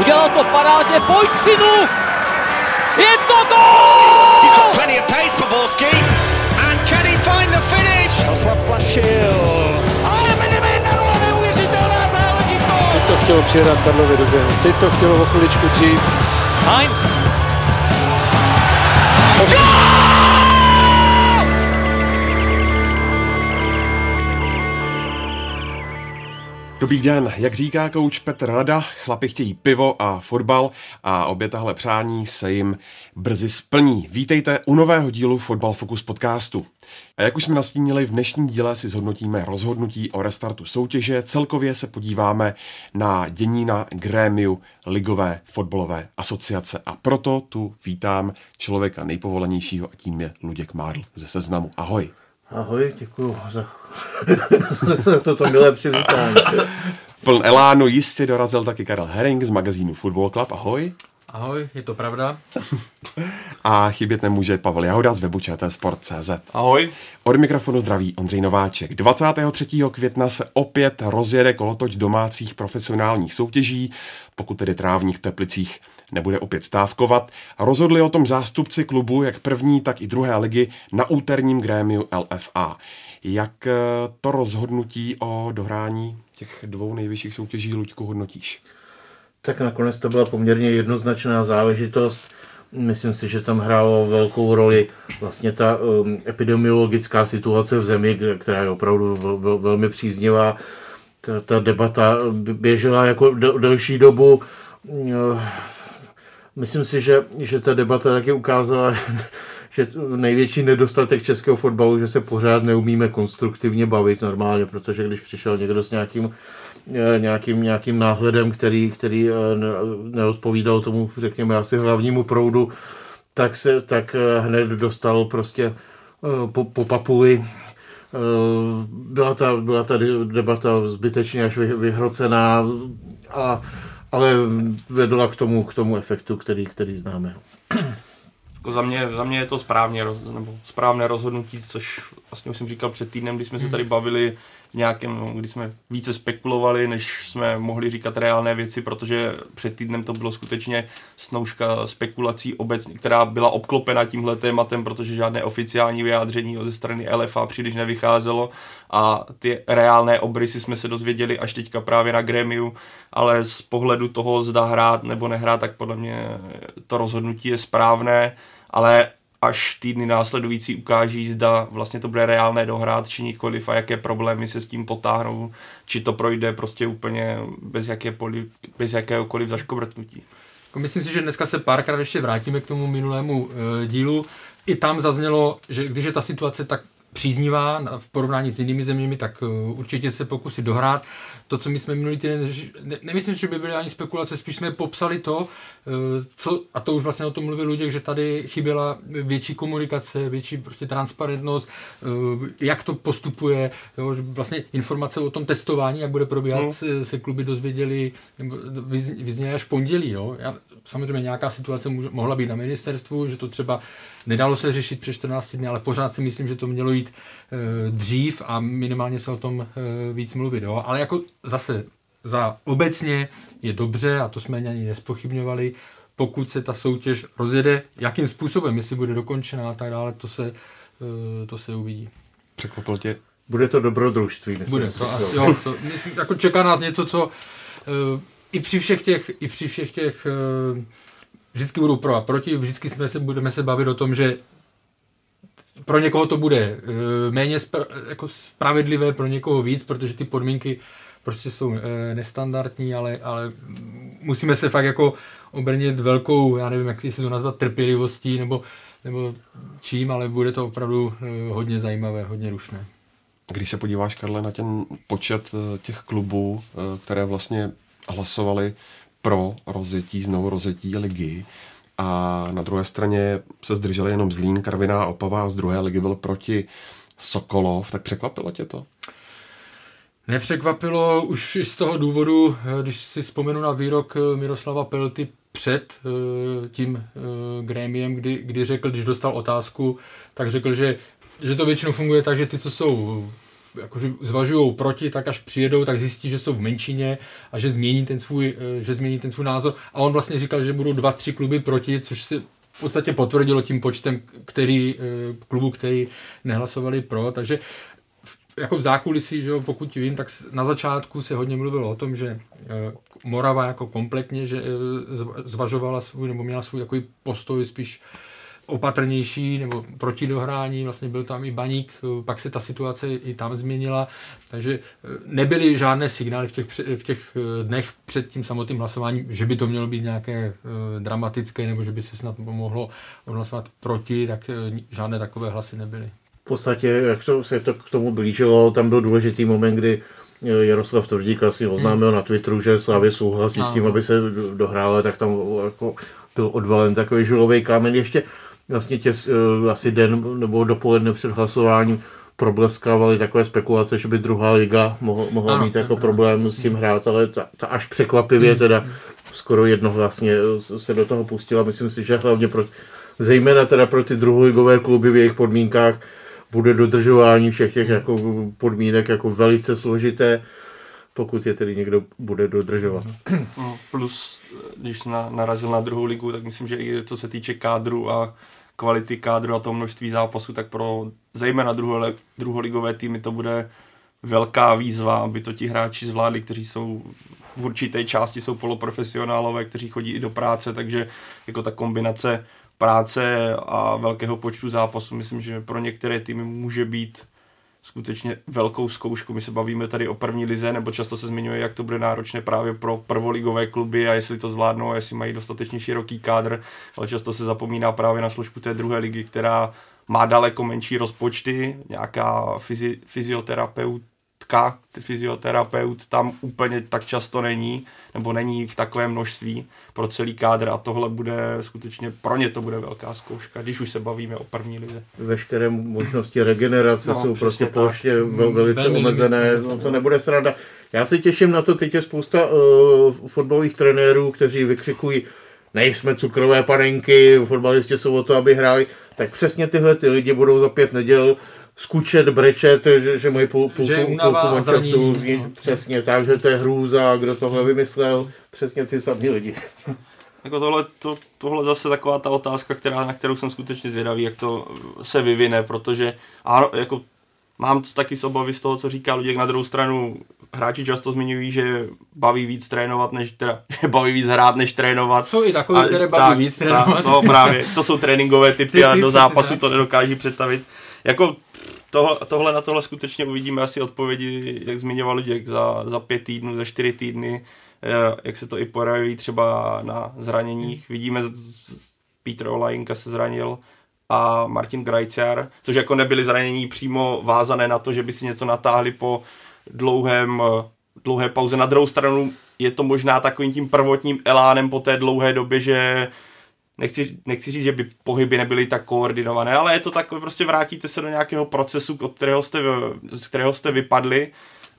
Udělal to parádně, pojď synu! Je to gol! He's got plenty of pace for Borski. And can he find the finish? Zaplašil. Ale neuvěřitelná záležitost! Teď to chtělo přijedat Karlovi do běhu. Teď to chtělo o chviličku dřív. Heinz. Dobrý den, jak říká kouč Petr Rada, chlapi chtějí pivo a fotbal a obě tahle přání se jim brzy splní. Vítejte u nového dílu Fotbal Focus podcastu. A jak už jsme nastínili, v dnešním díle si zhodnotíme rozhodnutí o restartu soutěže, celkově se podíváme na dění na grémiu Ligové fotbalové asociace a proto tu vítám člověka nejpovolenějšího a tím je Luděk Mádl ze Seznamu. Ahoj. Ahoj, děkuji za, za toto milé přivítání. Pln elánu jistě dorazil taky Karel Herring z magazínu Football Club. Ahoj. Ahoj, je to pravda. A chybět nemůže Pavel Jahoda z webu Sport.cz. Ahoj. Od mikrofonu zdraví Ondřej Nováček. 23. května se opět rozjede kolotoč domácích profesionálních soutěží, pokud tedy trávních v Teplicích nebude opět stávkovat. Rozhodli o tom zástupci klubu jak první, tak i druhé ligy na úterním grémiu LFA. Jak eh, to rozhodnutí o dohrání těch dvou nejvyšších soutěží Luďku hodnotíš? Tak nakonec to byla poměrně jednoznačná záležitost. Myslím si, že tam hrálo velkou roli vlastně ta um, epidemiologická situace v zemi, která je opravdu vel, vel, velmi příznivá. Ta, ta debata běžela jako del, delší dobu. Myslím si, že, že ta debata taky ukázala, že největší nedostatek českého fotbalu, že se pořád neumíme konstruktivně bavit normálně, protože když přišel někdo s nějakým nějakým, nějakým náhledem, který, který neodpovídal tomu, řekněme, asi hlavnímu proudu, tak se tak hned dostal prostě po, po papuli. Byla ta, byla ta debata zbytečně až vyhrocená, a, ale vedla k tomu, k tomu efektu, který, který známe. Jako za, mě, za mě je to správně, nebo správné rozhodnutí, což vlastně už jsem říkal před týdnem, když jsme se tady bavili nějakém, no, kdy jsme více spekulovali, než jsme mohli říkat reálné věci, protože před týdnem to bylo skutečně snouška spekulací obecně, která byla obklopena tímhle tématem, protože žádné oficiální vyjádření ze strany LFA příliš nevycházelo. A ty reálné obrysy jsme se dozvěděli až teďka právě na grémiu, ale z pohledu toho zda hrát nebo nehrát, tak podle mě to rozhodnutí je správné, ale až týdny následující ukáží, zda vlastně to bude reálné dohrát, či nikoliv a jaké problémy se s tím potáhnou, či to projde prostě úplně bez, jakékoliv, bez jakéhokoliv zaškobrtnutí. Jako myslím si, že dneska se párkrát ještě vrátíme k tomu minulému e, dílu. I tam zaznělo, že když je ta situace tak příznivá v porovnání s jinými zeměmi, tak uh, určitě se pokusit dohrát. To, co my jsme minulý týden, ne, nemyslím si, že by byly ani spekulace, spíš jsme popsali to, uh, co, a to už vlastně o tom mluvil lidé, že tady chyběla větší komunikace, větší prostě transparentnost, uh, jak to postupuje, jo, že vlastně informace o tom testování, jak bude probíhat, no. se, se kluby dozvěděli, vyzněly až pondělí. Jo. Já, samozřejmě nějaká situace může, mohla být na ministerstvu, že to třeba nedalo se řešit přes 14 dny, ale pořád si myslím, že to mělo jít e, dřív a minimálně se o tom e, víc mluvit. Jo. Ale jako zase za obecně je dobře, a to jsme ani nespochybňovali, pokud se ta soutěž rozjede, jakým způsobem, jestli bude dokončená a tak dále, to se, e, to se uvidí. Překvapil tě? Bude to dobrodružství. Bude to, asi, jo, to myslím, jako čeká nás něco, co e, i při všech těch, i při všech těch e, vždycky budou pro a proti, vždycky jsme se, budeme se bavit o tom, že pro někoho to bude e, méně spra, jako spravedlivé, pro někoho víc, protože ty podmínky prostě jsou e, nestandardní, ale, ale musíme se fakt jako obrnit velkou, já nevím, jak si to nazvat, trpělivostí nebo, nebo čím, ale bude to opravdu hodně zajímavé, hodně rušné. Když se podíváš, Karle, na ten počet těch klubů, které vlastně hlasovali pro rozjetí, znovu rozjetí ligy. A na druhé straně se zdrželi jenom Zlín, Karviná, Opava a z druhé ligy byl proti Sokolov. Tak překvapilo tě to? Nepřekvapilo už z toho důvodu, když si vzpomenu na výrok Miroslava Pelty před eh, tím eh, grémiem, kdy, kdy řekl, když dostal otázku, tak řekl, že, že to většinou funguje tak, že ty, co jsou jakože zvažují proti, tak až přijedou, tak zjistí, že jsou v menšině a že změní ten svůj, eh, že změní ten svůj názor. A on vlastně říkal, že budou dva, tři kluby proti, což se v podstatě potvrdilo tím počtem který, eh, klubu, který nehlasovali pro, takže jako v zákulisí, že jo, pokud vím, tak na začátku se hodně mluvilo o tom, že Morava jako kompletně že zvažovala svůj, nebo měla svůj takový postoj spíš opatrnější nebo proti dohrání, vlastně byl tam i baník, pak se ta situace i tam změnila, takže eh, nebyly žádné signály v těch, v těch eh, dnech před tím samotným hlasováním, že by to mělo být nějaké eh, dramatické nebo že by se snad mohlo hlasovat proti, tak žádné takové hlasy nebyly. V podstatě, jak to, se to k tomu blížilo, tam byl důležitý moment, kdy Jaroslav Tvrdík asi oznámil hmm. na Twitteru, že Slávě souhlasí no. s tím, aby se dohrála, tak tam jako byl odvalen takový žulový kámen. Ještě vlastně těs, eh, asi den nebo dopoledne před hlasováním probleskávaly takové spekulace, že by druhá liga mohla, mohla ano, mít jako ano. problém s tím hrát, ale ta, ta až překvapivě teda skoro jednohlasně se do toho pustila. Myslím si, že hlavně pro, zejména teda pro ty druholigové kluby v jejich podmínkách bude dodržování všech těch jako podmínek jako velice složité, pokud je tedy někdo bude dodržovat. No, plus, když na, narazil na druhou ligu, tak myslím, že i co se týče kádru a kvality kádru a toho množství zápasů, tak pro zejména druho, druholigové týmy to bude velká výzva, aby to ti hráči zvládli, kteří jsou v určité části jsou poloprofesionálové, kteří chodí i do práce, takže jako ta kombinace práce a velkého počtu zápasů, myslím, že pro některé týmy může být skutečně velkou zkoušku. My se bavíme tady o první lize, nebo často se zmiňuje, jak to bude náročné právě pro prvoligové kluby a jestli to zvládnou, a jestli mají dostatečně široký kádr, ale často se zapomíná právě na složku té druhé ligy, která má daleko menší rozpočty, nějaká fyzi, fyzioterapeut Ka, fyzioterapeut, tam úplně tak často není, nebo není v takovém množství pro celý kádr a tohle bude skutečně, pro ně to bude velká zkouška, když už se bavíme o první lize. Veškeré možnosti regenerace no, jsou prostě plošně vel, velice Velmi omezené, no to nebude sranda. Já se těším na to, teď je spousta uh, fotbalových trenérů, kteří vykřikují, nejsme cukrové panenky, fotbalisti jsou o to, aby hráli, tak přesně tyhle ty lidi budou za pět neděl skučet, brečet, že, že mají půl, půlku, že půlku zranění, no. přesně tak, že to je hrůza, kdo tohle vymyslel, přesně ty samý lidi. Jako tohle, to, tohle zase taková ta otázka, která, na kterou jsem skutečně zvědavý, jak to se vyvine, protože a, jako, mám taky z obavy z toho, co říká Luděk. Na druhou stranu hráči často zmiňují, že baví víc trénovat, než teda, že baví víc hrát, než trénovat. Jsou i takové, které baví tak, víc trénovat. Tak, no právě, to jsou tréninkové typy Ty, a do zápasu to nedokáží představit. Jako tohle, tohle na tohle skutečně uvidíme asi odpovědi, jak zmiňoval Luděk, za, za pět týdnů, za čtyři týdny, eh, jak se to i poraví třeba na zraněních. Vidíme, Petr Olajinka se zranil a Martin Grajciar, což jako nebyly zranění přímo vázané na to, že by si něco natáhli po dlouhém, dlouhé pauze. Na druhou stranu je to možná takovým tím prvotním elánem po té dlouhé době, že nechci, nechci říct, že by pohyby nebyly tak koordinované, ale je to takové, prostě vrátíte se do nějakého procesu, od kterého jste, z kterého jste vypadli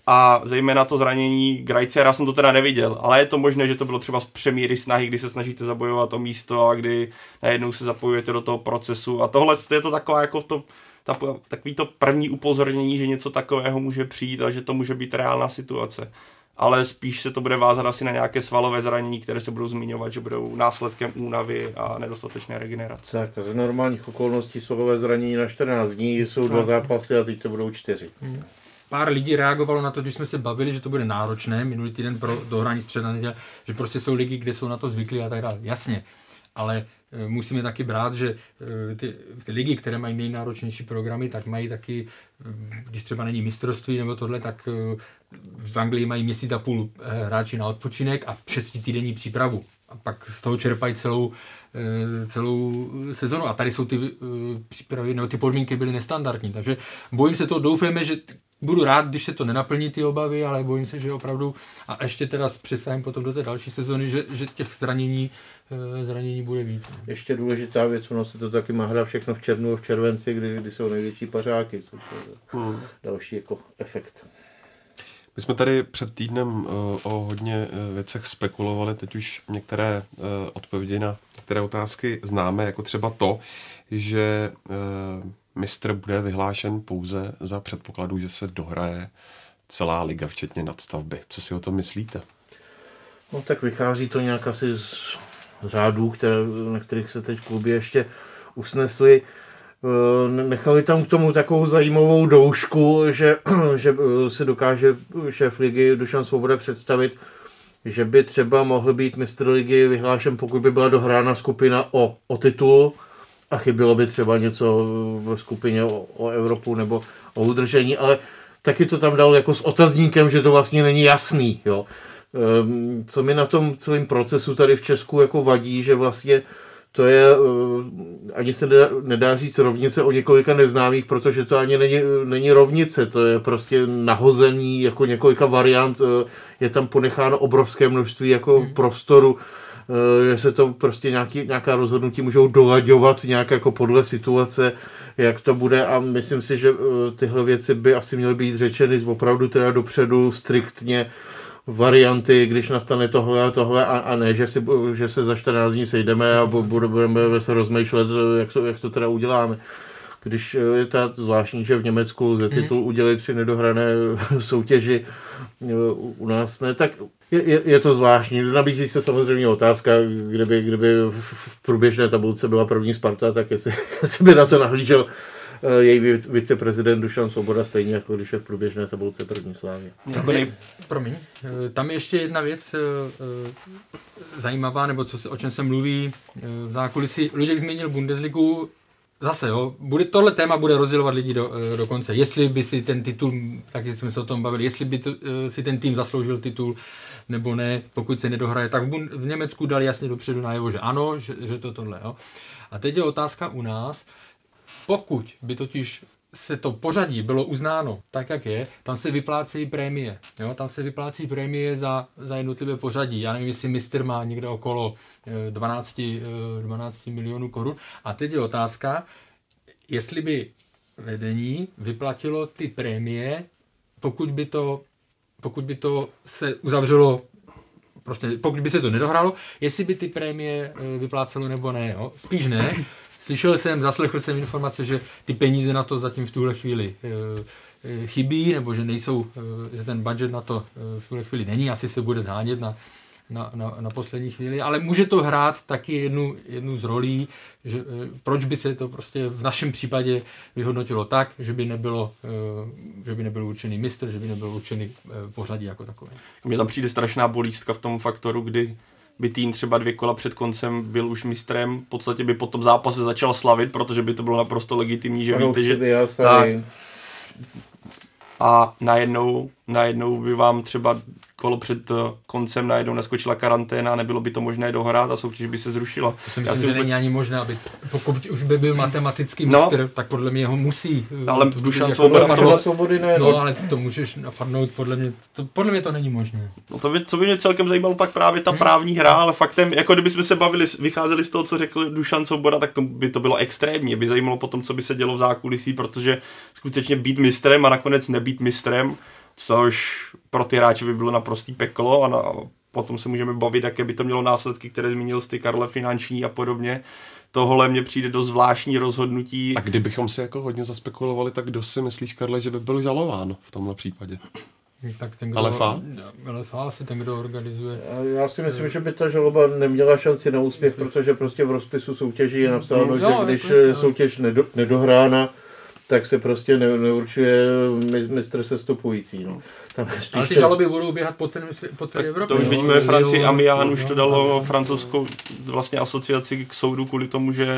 a zejména to zranění Grajce, já jsem to teda neviděl, ale je to možné, že to bylo třeba z přemíry snahy, kdy se snažíte zabojovat o místo a kdy najednou se zapojujete do toho procesu. A tohle je to taková jako to, ta, takový to první upozornění, že něco takového může přijít a že to může být reálná situace ale spíš se to bude vázat asi na nějaké svalové zranění, které se budou zmiňovat, že budou následkem únavy a nedostatečné regenerace. Tak z normálních okolností svalové zranění na 14 dní jsou dva zápasy a teď to budou čtyři. Hmm. Pár lidí reagovalo na to, když jsme se bavili, že to bude náročné minulý týden pro dohrání středa neděle, že prostě jsou ligy, kde jsou na to zvyklí a tak dále. Jasně, ale musíme taky brát, že e, ty, ty ligy, které mají nejnáročnější programy, tak mají taky, e, když třeba není mistrovství nebo tohle, tak v Anglii mají měsíc a půl eh, hráči na odpočinek a šestitýdenní přípravu. A pak z toho čerpají celou, eh, celou sezonu. A tady jsou ty eh, přípravy, nebo ty podmínky byly nestandardní. Takže bojím se to, doufejme, že budu rád, když se to nenaplní ty obavy, ale bojím se, že opravdu, a ještě teda s přesahem potom do té další sezony, že, že těch zranění, zranění bude víc. Ještě důležitá věc, ono se to taky má hrát všechno v červnu a v červenci, kdy, kdy jsou největší pařáky, což je hmm. další jako efekt. My jsme tady před týdnem uh, o hodně uh, věcech spekulovali, teď už některé odpovědi na některé otázky známe, jako třeba to, že mistr bude vyhlášen pouze za předpokladu, že se dohraje celá liga, včetně nadstavby. Co si o tom myslíte? No tak vychází to nějak asi z řádů, které, na kterých se teď kluby ještě usnesli. Eh, nechali tam k tomu takovou zajímavou doušku, že, že eh, si dokáže šéf ligy Dušan Svoboda představit, že by třeba mohl být mistr ligy vyhlášen, pokud by byla dohrána skupina o, o titul a chybilo by třeba něco v skupině o, o Evropu nebo o udržení, ale taky to tam dal jako s otazníkem, že to vlastně není jasný. Jo. Ehm, co mi na tom celém procesu tady v Česku jako vadí, že vlastně to je, eh, ani se nedá, nedá říct rovnice o několika neznámých, protože to ani není, není rovnice, to je prostě nahozený jako několika variant, eh, je tam ponecháno obrovské množství jako hmm. prostoru, že se to prostě nějaký, nějaká rozhodnutí můžou dolaďovat nějak jako podle situace, jak to bude a myslím si, že tyhle věci by asi měly být řečeny opravdu teda dopředu striktně, varianty, když nastane tohle a tohle a, a ne, že, si, že se za 14 dní sejdeme a budeme se rozmýšlet, jak to, jak to teda uděláme. Když je ta zvláštní, že v Německu lze mhm. titul udělit při nedohrané soutěži, u nás ne, tak je, je, je to zvláštní. Nabízí se samozřejmě otázka, kdyby, kdyby v průběžné tabulce byla první Sparta, tak jestli, jestli by na to nahlížel Eh, její viceprezident Dušan Svoboda, stejně jako když je v průběžné tabulce první slávy. Promiň, eh, tam je ještě jedna věc eh, zajímavá, nebo co se, o čem se mluví v zákulisí. Luděk změnil Bundesligu, zase, jo, bude, tohle téma bude rozdělovat lidi do, do konce. Jestli by si ten titul, tak jsme se o tom bavili, jestli by to, si ten tým zasloužil titul, nebo ne, pokud se nedohraje, tak v, v Německu dali jasně dopředu najevo, že ano, že, že to tohle. Jo. A teď je otázka u nás, pokud by totiž se to pořadí bylo uznáno tak, jak je, tam se vyplácejí prémie. Jo? Tam se vyplácí prémie za, za jednotlivé pořadí. Já nevím, jestli mistr má někde okolo 12, eh, 12 eh, milionů korun. A teď je otázka, jestli by vedení vyplatilo ty prémie, pokud by to, pokud by to se uzavřelo prostě pokud by se to nedohralo, jestli by ty prémie eh, vyplácelo nebo ne. Jo? Spíš ne, Slyšel jsem, zaslechl jsem informace, že ty peníze na to zatím v tuhle chvíli eh, eh, chybí, nebo že nejsou, eh, že ten budget na to v tuhle chvíli není, asi se bude zhánět na, na, na, na poslední chvíli, ale může to hrát taky jednu, jednu z rolí, že, proč by se to prostě v našem případě vyhodnotilo tak, že by nebylo, že by nebyl určený mistr, že by nebyl určený pořadí jako takové. Mně tam přijde strašná bolístka v tom faktoru, kdy by tým třeba dvě kola před koncem byl už mistrem, v podstatě by po tom zápase začal slavit, protože by to bylo naprosto legitimní, že ano, víte, že... Tak, a najednou, najednou by vám třeba kolo před eh, koncem najednou naskočila karanténa, nebylo by to možné dohrát a soutěž by se zrušila. To si myslím, Já si že úplně... není ani možné, aby pokud už by byl matematický no. mistr, no, tak podle mě ho musí. Eh, ale Dušan Svoboda jako svobody ne. No, ale to můžeš napadnout, podle mě, to, podle mě to není možné. No to by, co by mě celkem zajímalo pak právě ta hmm. právní hra, ale faktem, jako kdybychom se bavili, vycházeli z toho, co řekl Dušan Svoboda, tak to by to bylo extrémní. By zajímalo potom, co by se dělo v zákulisí, protože skutečně být mistrem a nakonec nebýt mistrem, což pro ty hráče by bylo naprostý peklo a na, potom se můžeme bavit, jaké by to mělo následky, které zmínil ty Karle, finanční a podobně. Tohle mně přijde do zvláštní rozhodnutí. A kdybychom si jako hodně zaspekulovali, tak kdo si myslíš, Karle, že by byl žalován v tomhle případě? Tak ten, kdo, LFA? LFA asi ten, kdo organizuje. Já si myslím, že by ta žaloba neměla šanci na úspěch, protože prostě v rozpisu soutěží je napsáno, no, že když soutěž nedo, nedohrána, tak se prostě ne, neurčuje mistr sestupující. No. Tam spíš Ale ty žaloby budou běhat po celé, po celé Evropě. To už vidíme ve Francii, Amián už to dalo francouzskou vlastně asociaci k soudu kvůli tomu, že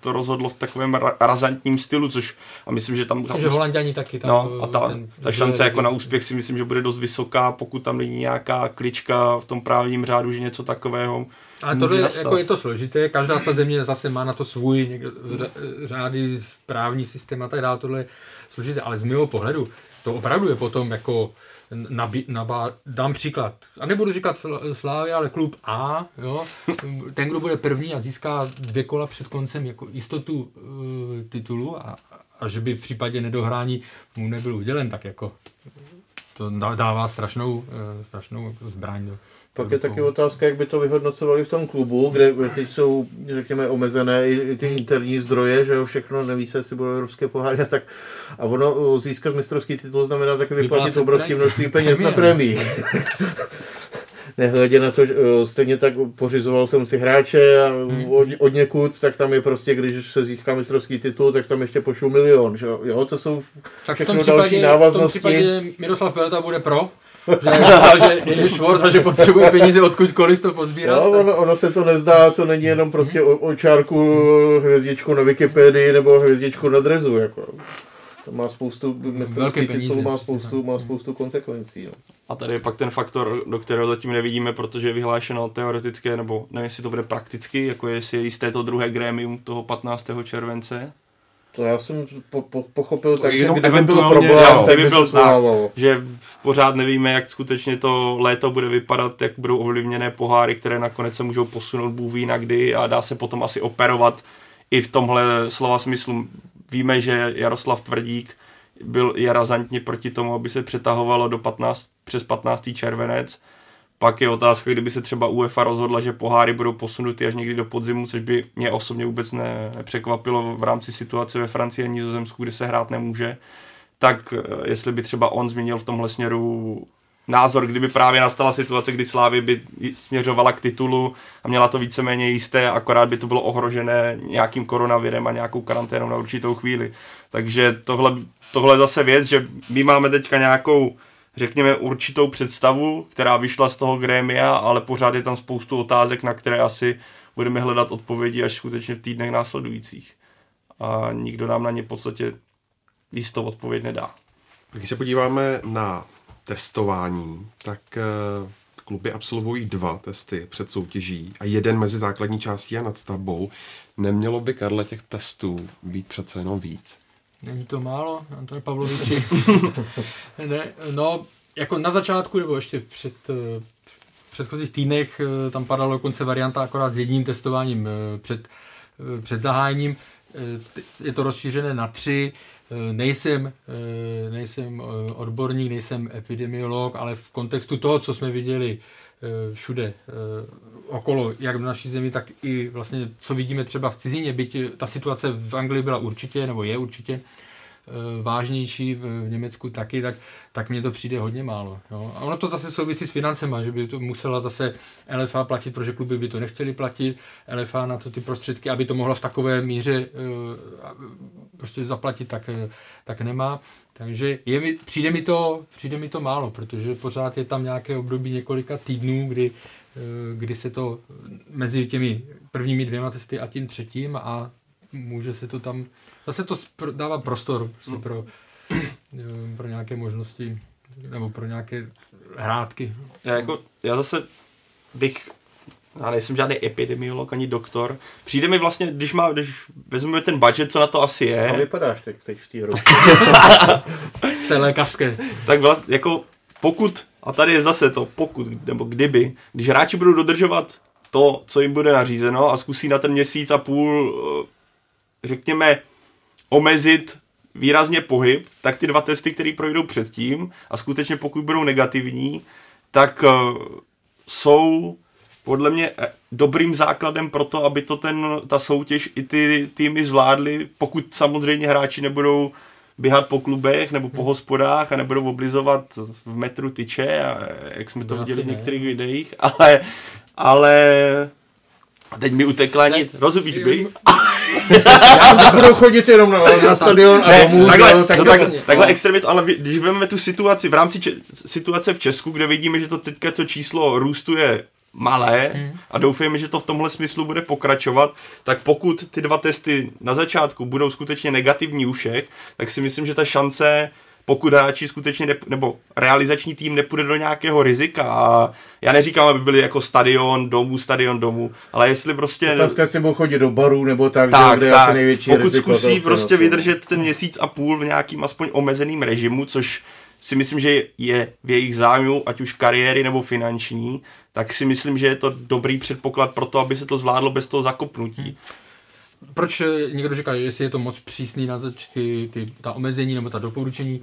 to rozhodlo v takovém razantním stylu, což a myslím, že tam... Myslím, že Holanděni taky tam... No, a ta, ten, ta šance jako na úspěch si myslím, že bude dost vysoká, pokud tam není nějaká klička v tom právním řádu, že něco takového ale to je, jako je to složité, každá ta země zase má na to svůj někdo, řády, právní systém a tak dále, tohle je složité, ale z mého pohledu to opravdu je potom jako nabí, nabá, dám příklad, a nebudu říkat Slávy, ale klub A, jo, ten, kdo bude první a získá dvě kola před koncem jako jistotu uh, titulu a, a že by v případě nedohrání mu nebyl udělen, tak jako to dává strašnou, uh, strašnou zbraň do, Pak je taky otázka, jak by to vyhodnocovali v tom klubu, kde, teď jsou, řekněme, omezené i, i ty interní zdroje, že jo, všechno, neví se, jestli budou evropské poháry a tak. A ono získat mistrovský titul znamená taky vyplatit obrovské množství peněz na prémii. nehledě na to, že stejně tak pořizoval jsem si hráče a hmm. od, od někud, tak tam je prostě, když se získá mistrovský titul, tak tam ještě pošlu milion, že jo, to jsou tak v tom případě, další návaznosti. V tom případě Miroslav Pelta bude pro, že, že je švort a že potřebuje peníze odkudkoliv to pozbírat. No, ono, ono, se to nezdá, to není jenom prostě o, o čárku hvězdičku na Wikipedii nebo hvězdičku na drezu. Jako. To má spoustu, mistrovský titul má spoustu, má spoustu konsekvencí. No. A tady je pak ten faktor, do kterého zatím nevidíme, protože je vyhlášeno teoretické, nebo nevím, jestli to bude prakticky, jako jestli je jisté to druhé grémium toho 15. července. To já jsem po, po, pochopil tak, že kdyby byl problém, jo, tak by byl znak, že pořád nevíme, jak skutečně to léto bude vypadat, jak budou ovlivněné poháry, které nakonec se můžou posunout bůh ví na kdy a dá se potom asi operovat i v tomhle slova smyslu. Víme, že Jaroslav Tvrdík byl je razantně proti tomu, aby se přetahovalo do 15, přes 15. červenec. Pak je otázka, kdyby se třeba UEFA rozhodla, že poháry budou posunuty až někdy do podzimu, což by mě osobně vůbec ne, nepřekvapilo v rámci situace ve Francii a Nizozemsku, kde se hrát nemůže. Tak eh, jestli by třeba on změnil v tomhle směru názor, kdyby právě nastala situace, kdy Slávy by směřovala k titulu a měla to víceméně jisté, akorát by to bylo ohrožené nějakým koronavirem a nějakou karanténou na určitou chvíli. Takže tohle, tohle je zase věc, že my máme teďka nějakou řekněme, určitou představu, která vyšla z toho grémia, ale pořád je tam spoustu otázek, na které asi budeme hledat odpovědi až skutečně v týdnech následujících. A nikdo nám na ně v podstatě jistou odpověď nedá. Když se podíváme na testování, tak eh, kluby absolvují dva testy před soutěží a jeden mezi základní částí a nadstavbou. Nemělo by, Karle, těch testů být přece jenom víc? Není to málo, Antone Pavloviči? ne, no, jako na začátku, nebo ještě před, eh, v předchozích týdnech eh, tam padala dokonce varianta akorát s jedním testováním před, před zahájením. Je to rozšířené na tři. Nejsem, nejsem odborník, nejsem epidemiolog, ale v kontextu toho, co jsme viděli všude okolo, jak v naší zemi, tak i vlastně, co vidíme třeba v cizině, byť ta situace v Anglii byla určitě, nebo je určitě vážnější, v Německu taky, tak, tak mně to přijde hodně málo. Jo. A ono to zase souvisí s financema, že by to musela zase LFA platit, protože kluby by to nechtěli platit, LFA na to ty prostředky, aby to mohla v takové míře prostě zaplatit, tak, tak nemá. Takže je mi, přijde, mi to, přijde mi to málo, protože pořád je tam nějaké období několika týdnů, kdy, eh, kdy se to mezi těmi prvními dvěma testy a tím třetím a může se to tam, zase to dává prostor prostě pro, eh, pro nějaké možnosti nebo pro nějaké hrátky. Já, jako, já zase bych já nejsem žádný epidemiolog ani doktor. Přijde mi vlastně, když, má, když vezmeme ten budget, co na to asi je. A vypadáš teď, teď v té té lékařské. tak vlastně, jako pokud, a tady je zase to pokud, nebo kdyby, když hráči budou dodržovat to, co jim bude nařízeno a zkusí na ten měsíc a půl, eh, řekněme, omezit výrazně pohyb, tak ty dva testy, které projdou předtím a skutečně pokud budou negativní, tak uh, jsou podle mě eh, dobrým základem pro to, aby to ten, ta soutěž i ty týmy zvládly, pokud samozřejmě hráči nebudou běhat po klubech nebo po hmm. hospodách a nebudou oblizovat v metru tyče, a jak jsme to no, viděli v některých ne. videích, ale, ale teď mi utekla nic, rozumíš by? Já budou chodit jenom na, na stadion a ne, domů. Takhle, no, tak, no, tak, takhle extrémit, ale když vezmeme tu situaci v rámci če- situace v Česku, kde vidíme, že to teďka to číslo růstu je malé hmm. a doufejme, že to v tomhle smyslu bude pokračovat, tak pokud ty dva testy na začátku budou skutečně negativní u všech, tak si myslím, že ta šance pokud hráči skutečně ne, nebo realizační tým nepůjde do nějakého rizika a já neříkám, aby byli jako stadion domů, stadion domů, ale jestli prostě... Otázka, jestli budou chodit do baru nebo tak, tak, kde tak. asi největší Pokud zkusí prostě vydržet ten měsíc a půl v nějakým aspoň omezeným režimu, což si myslím, že je v jejich zájmu, ať už kariéry nebo finanční, tak si myslím, že je to dobrý předpoklad pro to, aby se to zvládlo bez toho zakopnutí. Proč někdo říká, jestli je to moc přísný na zač, ty, ty, ta omezení nebo ta doporučení?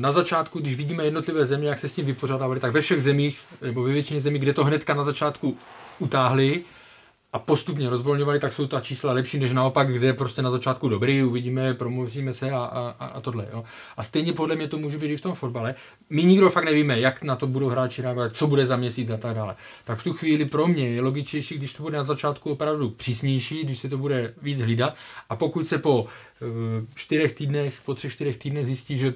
na začátku, když vidíme jednotlivé země, jak se s tím vypořádávali, tak ve všech zemích, nebo ve většině zemí, kde to hnedka na začátku utáhli, a postupně rozvolňovali, tak jsou ta čísla lepší, než naopak, kde je prostě na začátku dobrý, uvidíme, promluvíme se a, a, a tohle. Jo. A stejně podle mě to může být i v tom fotbale. My nikdo fakt nevíme, jak na to budou hráči reagovat, co bude za měsíc a tak dále. Tak v tu chvíli pro mě je logičtější, když to bude na začátku opravdu přísnější, když se to bude víc hlídat a pokud se po uh, čtyřech týdnech, po třech, čtyřech týdnech zjistí, že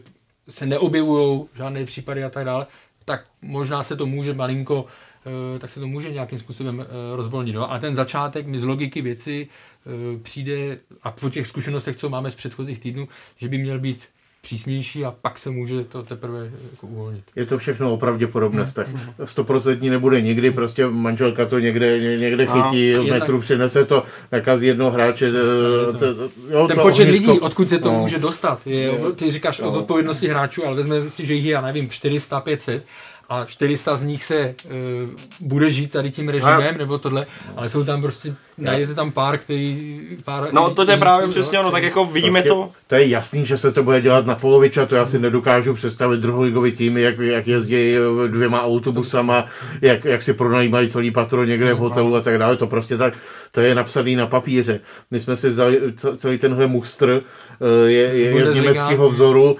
se neobjevují žádné případy a tak dále, tak možná se to může malinko Eh, tak se to může nějakým způsobem eh, rozvolnit. No? A ten začátek mi z logiky věci eh, přijde, a po těch zkušenostech, co máme z předchozích týdnů, že by měl být přísnější a pak se může to teprve jako uvolnit. Je to všechno opravdu podobné. Tak stoprocentní nebude nikdy, prostě manželka to někde, někde chytí, v metru tak... přinese to, nakazí jednoho hráče. To, to, jo, ten počet ohnisko... lidí, odkud se to no. může dostat. Je, ty říkáš no. o zodpovědnosti hráčů, ale vezme si, že jich je, já nevím, 400, 500 a 400 z nich se uh, bude žít tady tím režimem, nebo tohle, ale jsou tam prostě, najdete tam pár, který... Pár, no to je právě jsou, přesně ono, tak jako vidíme prostě, to. To je jasný, že se to bude dělat na poloviče, to já si nedokážu představit druholigový týmy, jak, jak jezdí dvěma autobusama, jak, jak si pronajímají celý patro někde v hotelu a tak dále, to prostě tak, to je napsaný na papíře. My jsme si vzali celý tenhle mustr, eh, je, je, je z německého vzoru,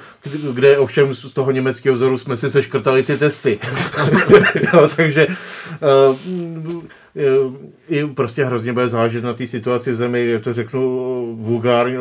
kde ovšem z toho německého vzoru jsme si seškrtali ty testy. jo, takže uh, je, prostě hrozně bude záležet na té situaci v zemi, jak to řeknu vulgárně,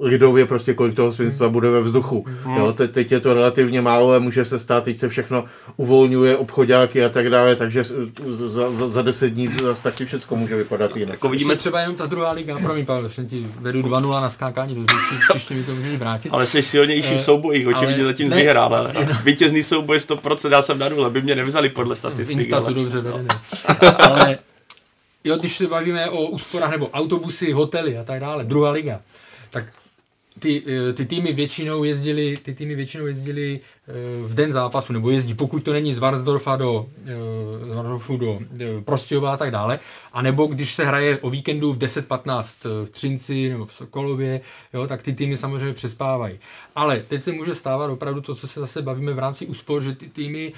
lidově prostě kolik toho svinstva bude ve vzduchu. Mm. Jo, te, teď je to relativně málo a může se stát, teď se všechno uvolňuje, obchodáky a tak dále, takže za, za, za deset dní zase taky všechno může vypadat jinak. Jako vidíme třeba jenom ta druhá liga, promiň Pavel, ti vedu 2-0 na skákání do řeči, příště mi to můžeš vrátit. Ale jsi silnější v eh, soubojích, očividně zatím ne, vyhrál, ale no. vítězný souboj 100%, já jsem na nule, by mě nevzali podle statistik. Instatu ale... dobře vedené. ale jo, když se bavíme o úsporách nebo autobusy, hotely a tak dále, druhá liga, tak ty, eh, ty týmy většinou jezdili, ty týmy většinou jezdili eh, v den zápasu, nebo jezdí, pokud to není z Varnsdorfa do, eh, z Varnsdorfu do Prostějova a tak dále, a nebo když se hraje o víkendu v 10-15 v Třinci nebo v Sokolově, jo, tak ty týmy samozřejmě přespávají. Ale teď se může stávat opravdu to, co se zase bavíme v rámci úspor, že ty týmy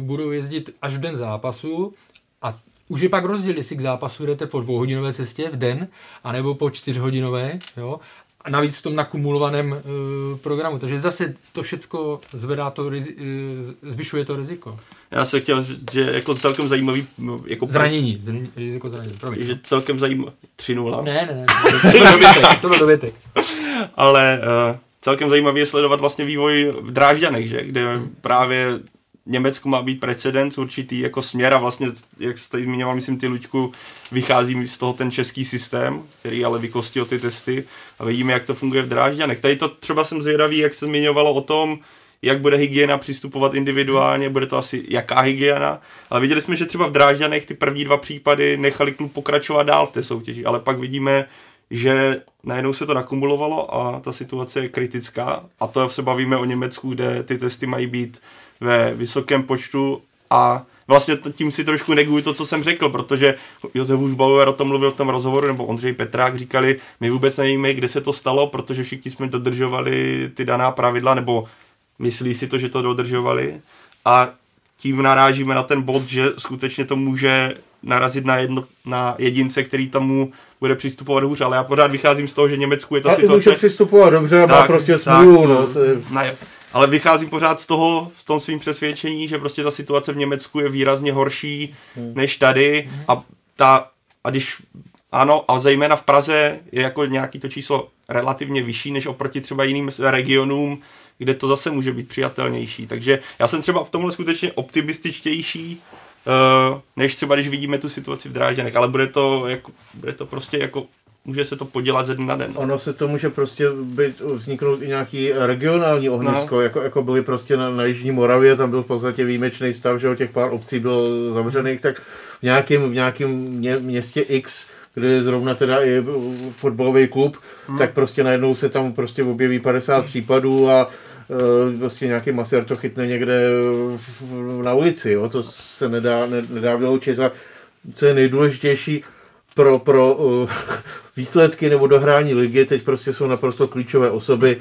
budou jezdit až v den zápasu a už je pak rozdíl, jestli k zápasu jdete po dvouhodinové cestě v den, anebo po čtyřhodinové, jo, a navíc v tom nakumulovaném uh, programu. Takže zase to všecko zvedá to, rizi, uh, zvyšuje to riziko. Já se chtěl, že jako celkem zajímavý... Jako zranění, zranění, riziko zranění, promiň. Že celkem zajímavý... 3 0 Ne, ne, ne, to byl dovětek, to byl dovětek. Ale uh, celkem zajímavý je sledovat vlastně vývoj v Drážďanech, že? kde hmm. právě Německu má být precedens určitý jako směr a vlastně, jak jste zmiňoval, myslím, ty Luďku, vychází z toho ten český systém, který ale vykostil ty testy a vidíme, jak to funguje v Drážďanech. Tady to třeba jsem zvědavý, jak se zmiňovalo o tom, jak bude hygiena přistupovat individuálně, bude to asi jaká hygiena, ale viděli jsme, že třeba v Drážďanech ty první dva případy nechali klub pokračovat dál v té soutěži, ale pak vidíme, že najednou se to nakumulovalo a ta situace je kritická a to se bavíme o Německu, kde ty testy mají být ve vysokém počtu a vlastně tím si trošku neguji to, co jsem řekl, protože Josef Husbauer o tom mluvil v tom rozhovoru, nebo Ondřej Petrák říkali, my vůbec nevíme, kde se to stalo, protože všichni jsme dodržovali ty daná pravidla, nebo myslí si to, že to dodržovali a tím narážíme na ten bod, že skutečně to může narazit na, jedno, na jedince, který tomu bude přistupovat hůř, ale já pořád vycházím z toho, že Německu je ta a situace... může přistupovat dobře a má prostě smůlu, no. To je... na, ale vycházím pořád z toho, v tom svým přesvědčení, že prostě ta situace v Německu je výrazně horší hmm. než tady a ta, a když ano, a zejména v Praze je jako nějaký to číslo relativně vyšší než oproti třeba jiným regionům, kde to zase může být přijatelnější. Takže já jsem třeba v tomhle skutečně optimističtější, uh, než třeba když vidíme tu situaci v Drážďanech, ale bude to, jako, bude to prostě jako může se to podělat ze dne na den. No. Ono se to může prostě být, vzniknout i nějaký regionální ohnisko, no. jako, jako byly prostě na, na Jižní Moravě, tam byl v podstatě výjimečný stav, že o těch pár obcí bylo zavřených, tak v nějakém, v nějakém mě, městě X kde je zrovna teda i fotbalový klub, hmm. tak prostě najednou se tam prostě objeví 50 případů a uh, prostě nějaký masér to chytne někde na ulici, jo? to se nedá, ne, nedá vyloučit. A co je nejdůležitější, pro, pro uh, výsledky nebo dohrání ligy teď prostě jsou naprosto klíčové osoby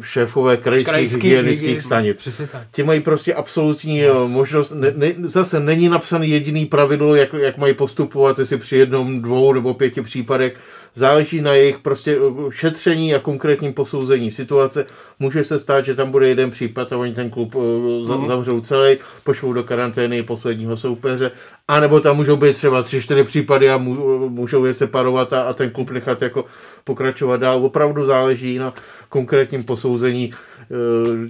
šéfové krajských Krajských hygienických hygien- stanic. Ti mají prostě absolutní yes. možnost, ne, ne, zase není napsaný jediný pravidlo, jak, jak mají postupovat, jestli při jednom, dvou nebo pěti případech. Záleží na jejich prostě eh, šetření a konkrétním posouzení situace. Může se stát, že tam bude jeden případ a oni ten klub uh, za, zavřou celý, pošlou do karantény posledního soupeře, anebo tam můžou být třeba tři, čtyři případy a mů- můžou je separovat a, a ten klub nechat jako pokračovat dál. Opravdu záleží na konkrétním posouzení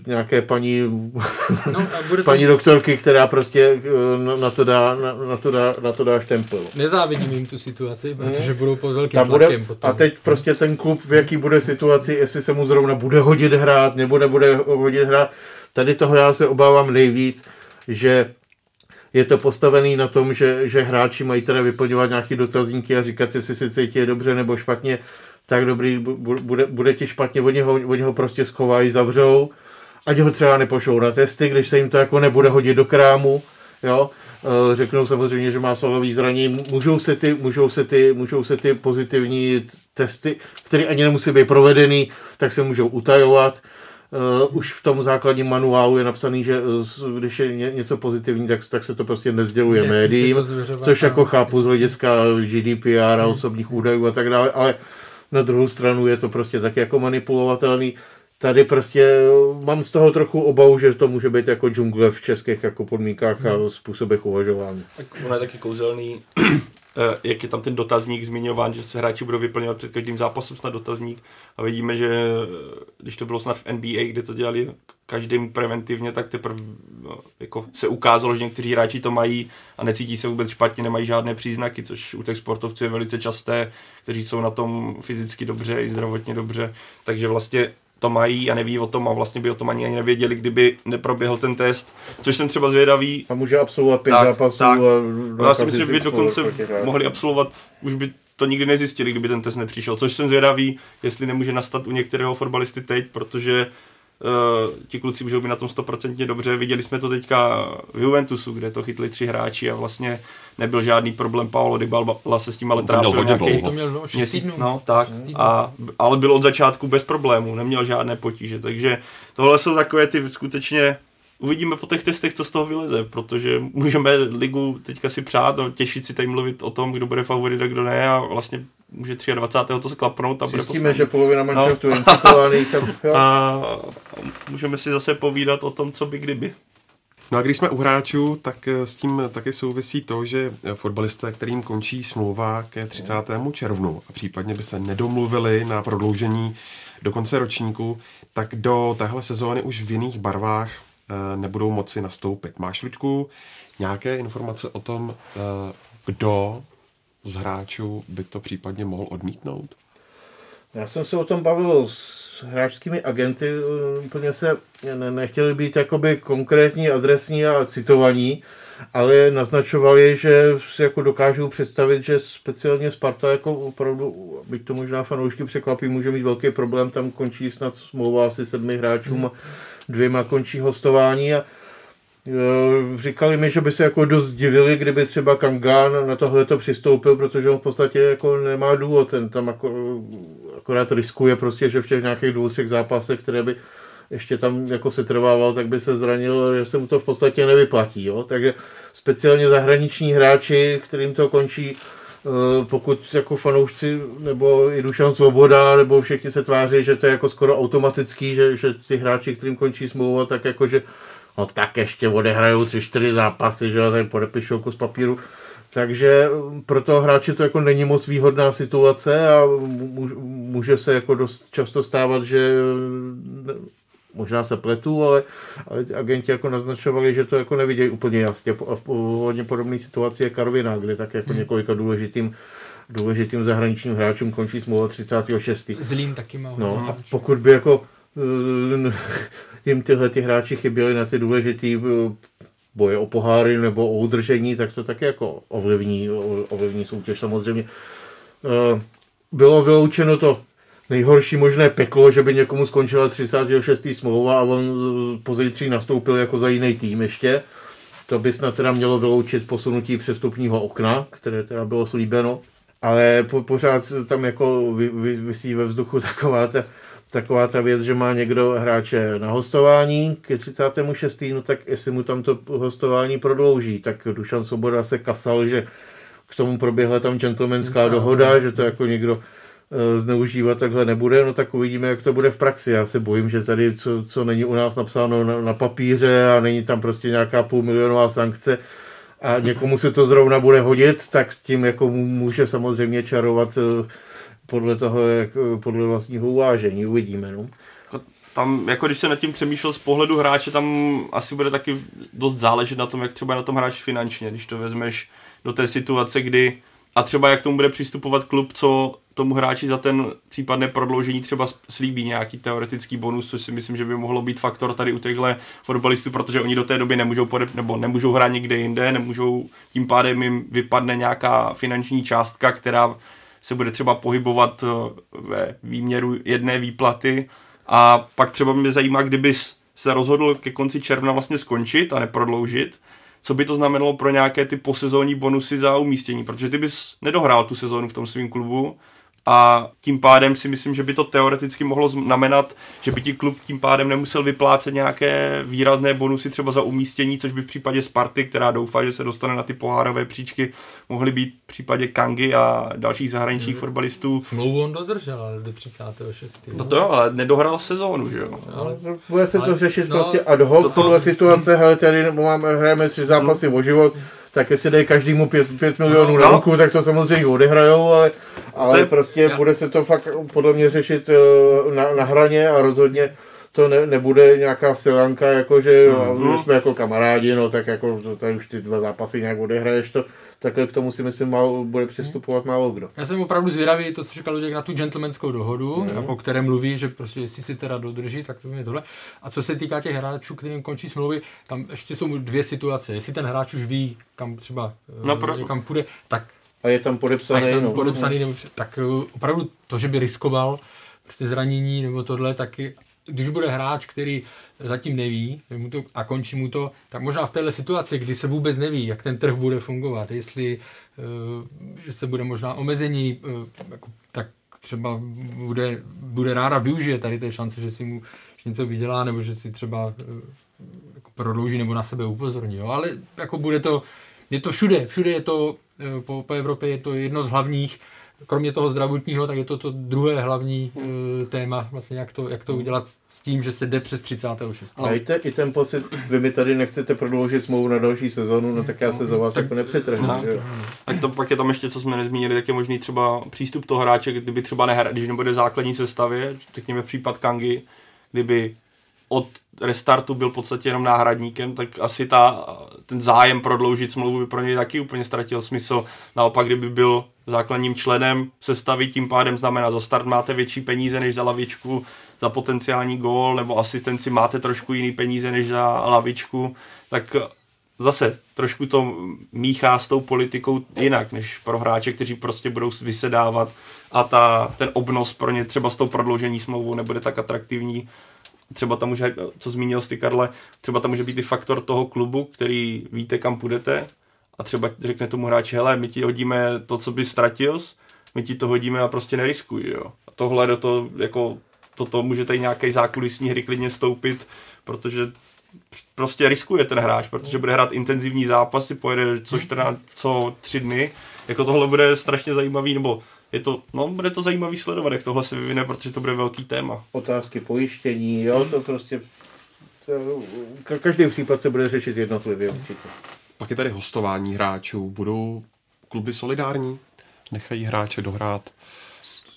nějaké paní, No, bude to paní doktorky, která prostě uh, na, to dá, na, na, to dá, na to dá štempel. Nezávidím jim tu situaci, protože budou pod velkým Ta bude, tlakem. potom. a teď prostě ten klub, v jaký bude situaci, jestli se mu zrovna bude hodit hrát, nebo nebude hodit hrát. Tady toho já se obávám nejvíc, že je to postavený na tom, že, že hráči mají teda vyplňovat nějaké dotazníky a říkat, jestli se cítí dobře nebo špatně, tak dobrý, bu- bude, bude ti špatně, oni ho, oni ho prostě schovají, zavřou, ať ho třeba nepošlou na testy, když se jim to jako nebude hodit do krámu, jo, Eh, řeknou samozřejmě, že má svalový zranění, můžou se ty, můžou se ty, můžou se ty pozitivní testy, které ani nemusí být provedený, tak se můžou utajovat. Uh, už v tom základním manuálu je napsaný, že uh, když je ně, něco pozitivní, tak, tak se to prostě nezděluje se médiím, což jako chápu z hlediska GDPR a osobních údajů a tak dále, ale na druhou stranu je to prostě tak jako manipulovatelný. Tady prostě mám z toho trochu obavu, že to může být jako džungle v českých jako podmínkách a způsobech uvažování. Tak ono je taky kouzelný, eh, jak je tam ten dotazník zmiňován, že se hráči budou vyplňovat před každým zápasem snad dotazník a vidíme, že eh, když to bylo snad v NBA, kde to dělali každým preventivně, tak teprve no, jako se ukázalo, že někteří hráči to mají a necítí se vůbec špatně, nemají žádné příznaky, což u těch sportovců je velice časté, kteří jsou na tom fyzicky dobře i zdravotně dobře, takže vlastně to mají a neví o tom a vlastně by o tom ani, ani nevěděli, kdyby neproběhl ten test, což jsem třeba zvědavý, A může absolvovat pět Tak, zápasů tak. a No, já si myslím, že by dokonce mohli absolvovat, už by to nikdy nezjistili, kdyby ten test nepřišel. Což jsem zvědavý, jestli nemůže nastat u některého fotbalisty teď, protože ti kluci můžou být na tom stoprocentně dobře. Viděli jsme to teďka v Juventusu, kde to chytli tři hráči a vlastně nebyl žádný problém. Paolo Dybala se s tím ale To měl trápil hodně nějaký dlouho. To měl no, 6 měsíc. týdnů. No, tak. A, ale byl od začátku bez problémů, neměl žádné potíže. Takže tohle jsou takové ty skutečně Uvidíme po těch testech, co z toho vyleze, protože můžeme ligu teďka si přát a těšit si tady mluvit o tom, kdo bude favorit a kdo ne a vlastně může 23. to sklapnout a bude Zjistíme, že polovina je infikovaný, tak jo. a můžeme si zase povídat o tom, co by kdyby. No a když jsme u hráčů, tak eh, s tím taky souvisí to, že eh, fotbalisté, kterým končí smlouva ke 30. červnu a případně by se nedomluvili na prodloužení do konce ročníku, tak do téhle sezóny už v jiných barvách eh, nebudou moci nastoupit. Máš, Luďku, nějaké informace o tom, eh, kdo z hráčů by to případně mohl odmítnout? Já jsem se o tom bavil s hráčskými agenty, eh, úplně se ne, nechtěli být jakoby konkrétní, adresní a citovaní, ale naznačovali, že si jako dokážou představit, že speciálně Sparta jako opravdu, byť to možná fanoušky překvapí, může mít velký problém, tam končí snad smlouva asi sedmi hráčům a dvěma končí hostování a Říkali mi, že by se jako dost divili, kdyby třeba Kangan na tohle to přistoupil, protože on v podstatě jako nemá důvod, ten tam jako, akorát riskuje prostě, že v těch nějakých dvou, třech zápasech, které by ještě tam jako se trvával, tak by se zranil, že se mu to v podstatě nevyplatí. Jo? Takže speciálně zahraniční hráči, kterým to končí, eh, pokud jako fanoušci nebo i Dušan Svoboda, nebo všichni se tváří, že to je jako skoro automatický, že, že ty hráči, kterým končí smlouva, tak jako, že no tak ještě odehrajou tři, čtyři zápasy, že jo, tady podepíšou kus papíru. Takže pro toho hráče to jako není moc výhodná situace a může se jako dost často stávat, že možná se pletu, ale, ale agenti jako naznačovali, že to jako nevidějí úplně jasně. A v hodně podobné situaci je Karvina, kde tak jako několika důležitým důležitým zahraničním hráčům končí smlouva 36. Zlín taky má. No a pokud by jako jim tyhle ty hráči chyběli na ty důležitý eh, boje o poháry nebo o udržení, tak to taky jako ovlivní, ovlivní soutěž samozřejmě. Eh, Bylo vyloučeno to nejhorší možné peklo, že by někomu skončila 36. smlouva a on eh, pozítří nastoupil jako za jiný tým ještě. To by snad teda mělo vyloučit posunutí přestupního okna, které teda bylo slíbeno. Ale po, pořád tam jako vy, vy, vysí ve vzduchu taková ta, taková ta věc, že má někdo hráče na hostování ke 36. no tak jestli mu tam to hostování prodlouží, tak Dušan Svoboda se kasal, že k tomu proběhla tam gentlemanská dohoda, že to jako někdo eh, zneužívat takhle nebude, no tak uvidíme, jak to bude v praxi. Já se bojím, že tady, co, co není u nás napsáno na, na papíře a není tam prostě nějaká půlmilionová sankce a někomu se to zrovna bude hodit, tak s tím jako může samozřejmě čarovat eh, podle toho, jak, podle vlastního uvážení. Uvidíme. No. Jako tam, jako když se nad tím přemýšlel z pohledu hráče, tam asi bude taky dost záležet na tom, jak třeba na tom hráč finančně, když to vezmeš do té situace, kdy a třeba jak tomu bude přistupovat klub, co tomu hráči za ten případné prodloužení třeba slíbí nějaký teoretický bonus, což si myslím, že by mohlo být faktor tady u těchto fotbalistů, protože oni do té doby nemůžou podep, nebo nemůžou hrát někde jinde, nemůžou, tím pádem jim vypadne nějaká finanční částka, která se bude třeba pohybovat eh, ve výměru jedné výplaty. A pak třeba mě zajímá, kdybys se rozhodl ke konci června vlastně skončit a neprodloužit, co by to znamenalo pro nějaké ty posezónní bonusy za umístění, protože ty bys nedohrál tu sezónu v tom svém klubu a tím pádem si myslím, že by to teoreticky mohlo znamenat, že by ti klub tím pádem nemusel vyplácet nějaké výrazné bonusy třeba za umístění, což by v případě Sparty, která doufá, že se dostane na ty pohárové příčky, mohly být v případě Kangy a dalších zahraničních hmm. fotbalistů. Smlouvu on dodržel ale do 36. No to jo, ale nedohrál sezónu, že jo. Ale, bude se ale, to řešit no, prostě ad hoc, to, to, tohle situace, hele, tady máme, hrajeme tři zápasy no. o život, tak jestli dají každému 5, milionů no, na ruku, tak to samozřejmě odehrajou, ale, ale je, prostě já. bude se to fakt podle mě řešit eh, na, na hraně a rozhodně to ne, nebude nějaká silanka, jako že mm-hmm. jsme jako kamarádi, no tak jako to, tady už ty dva zápasy nějak odehraješ to, takhle k tomu si myslím málo, bude přistupovat málo kdo. Já jsem opravdu zvědavý, to co říkal Luděk, na tu gentlemanskou dohodu, mm. po které mluví, že prostě jestli si teda dodrží, tak to je tohle. A co se týká těch hráčů, kterým končí smlouvy, tam ještě jsou dvě situace. Jestli ten hráč už ví, kam třeba no, pro... kam půjde, tak a je tam podepsaný, a je tam no. podepsaný nebo, tak eh, opravdu to, že by riskoval prostě zranění nebo tohle, tak když bude hráč, který zatím neví mu to, a končí mu to, tak možná v této situaci, kdy se vůbec neví, jak ten trh bude fungovat, jestli uh, že se bude možná omezení, uh, jako, tak třeba bude, bude ráda využije tady té šance, že si mu něco vydělá, nebo že si třeba jako prodlouží nebo na sebe upozorní. Jo? Ale jako bude to, je to všude, všude je to, po, po Evropě je to jedno z hlavních kromě toho zdravotního, tak je to to druhé hlavní uh, téma, vlastně jak to, jak to udělat s tím, že se jde přes 36. A i, te, i ten pocit, vy mi tady nechcete prodloužit smlouvu na další sezonu, no tak já se za vás tak, jako nepřetrhnu. No, tak to pak je tam ještě, co jsme nezmínili, tak je možný třeba přístup toho hráče, kdyby třeba nehra, když nebude základní sestavě, řekněme případ Kangy, kdyby od restartu byl v podstatě jenom náhradníkem, tak asi ta, ten zájem prodloužit smlouvu by pro něj taky úplně ztratil smysl. Naopak, kdyby byl základním členem sestavy, tím pádem znamená, za start máte větší peníze než za lavičku, za potenciální gól nebo asistenci máte trošku jiný peníze než za lavičku, tak zase trošku to míchá s tou politikou jinak, než pro hráče, kteří prostě budou vysedávat a ta, ten obnos pro ně třeba s tou prodloužení smlouvou nebude tak atraktivní. Třeba tam může, co zmínil jsi Karle, třeba tam může být i faktor toho klubu, který víte, kam půjdete, a třeba řekne tomu hráči, hele, my ti hodíme to, co by ztratil, my ti to hodíme a prostě neriskuj, jo. A tohle do toho, jako, toto může tady nějaký zákulisní hry klidně stoupit, protože prostě riskuje ten hráč, protože bude hrát intenzivní zápasy, pojede co 14, co 3 dny, jako tohle bude strašně zajímavý, nebo je to, no, bude to zajímavý sledovat, jak tohle se vyvine, protože to bude velký téma. Otázky pojištění, jo, to prostě to, každý případ se bude řešit jednotlivě určitě. Pak je tady hostování hráčů. Budou kluby solidární? Nechají hráče dohrát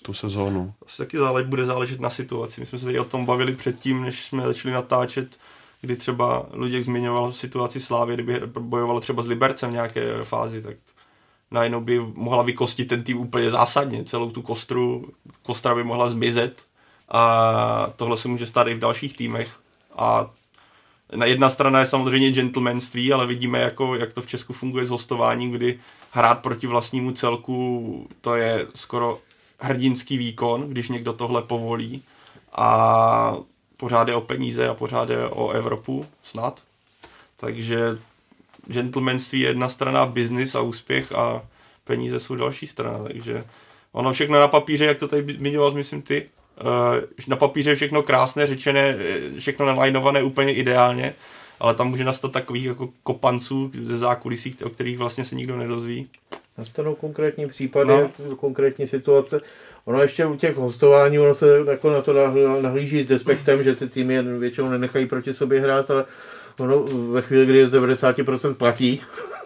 tu sezónu? Asi taky zálež, bude záležet na situaci. My jsme se tady o tom bavili předtím, než jsme začali natáčet, kdy třeba Luděk zmiňoval situaci Slávy, kdyby bojovala třeba s Libercem v nějaké fázi, tak najednou by mohla vykostit ten tým úplně zásadně. Celou tu kostru, kostra by mohla zmizet a tohle se může stát i v dalších týmech. A na jedna strana je samozřejmě gentlemanství, ale vidíme, jako, jak to v Česku funguje s hostováním, kdy hrát proti vlastnímu celku, to je skoro hrdinský výkon, když někdo tohle povolí. A pořád je o peníze a pořád je o Evropu, snad. Takže gentlemanství je jedna strana, biznis a úspěch a peníze jsou další strana. Takže ono všechno na papíře, jak to tady zmiňoval, myslím ty, na papíře všechno krásné, řečené, všechno nalajnované úplně ideálně, ale tam může nastat takových jako kopanců ze zákulisí, o kterých vlastně se nikdo nedozví. Nastanou konkrétní případy, no. konkrétní situace. Ono ještě u těch hostování, ono se jako na to nahlíží s despektem, že ty týmy většinou nenechají proti sobě hrát, ale ono ve chvíli, kdy je z 90% platí,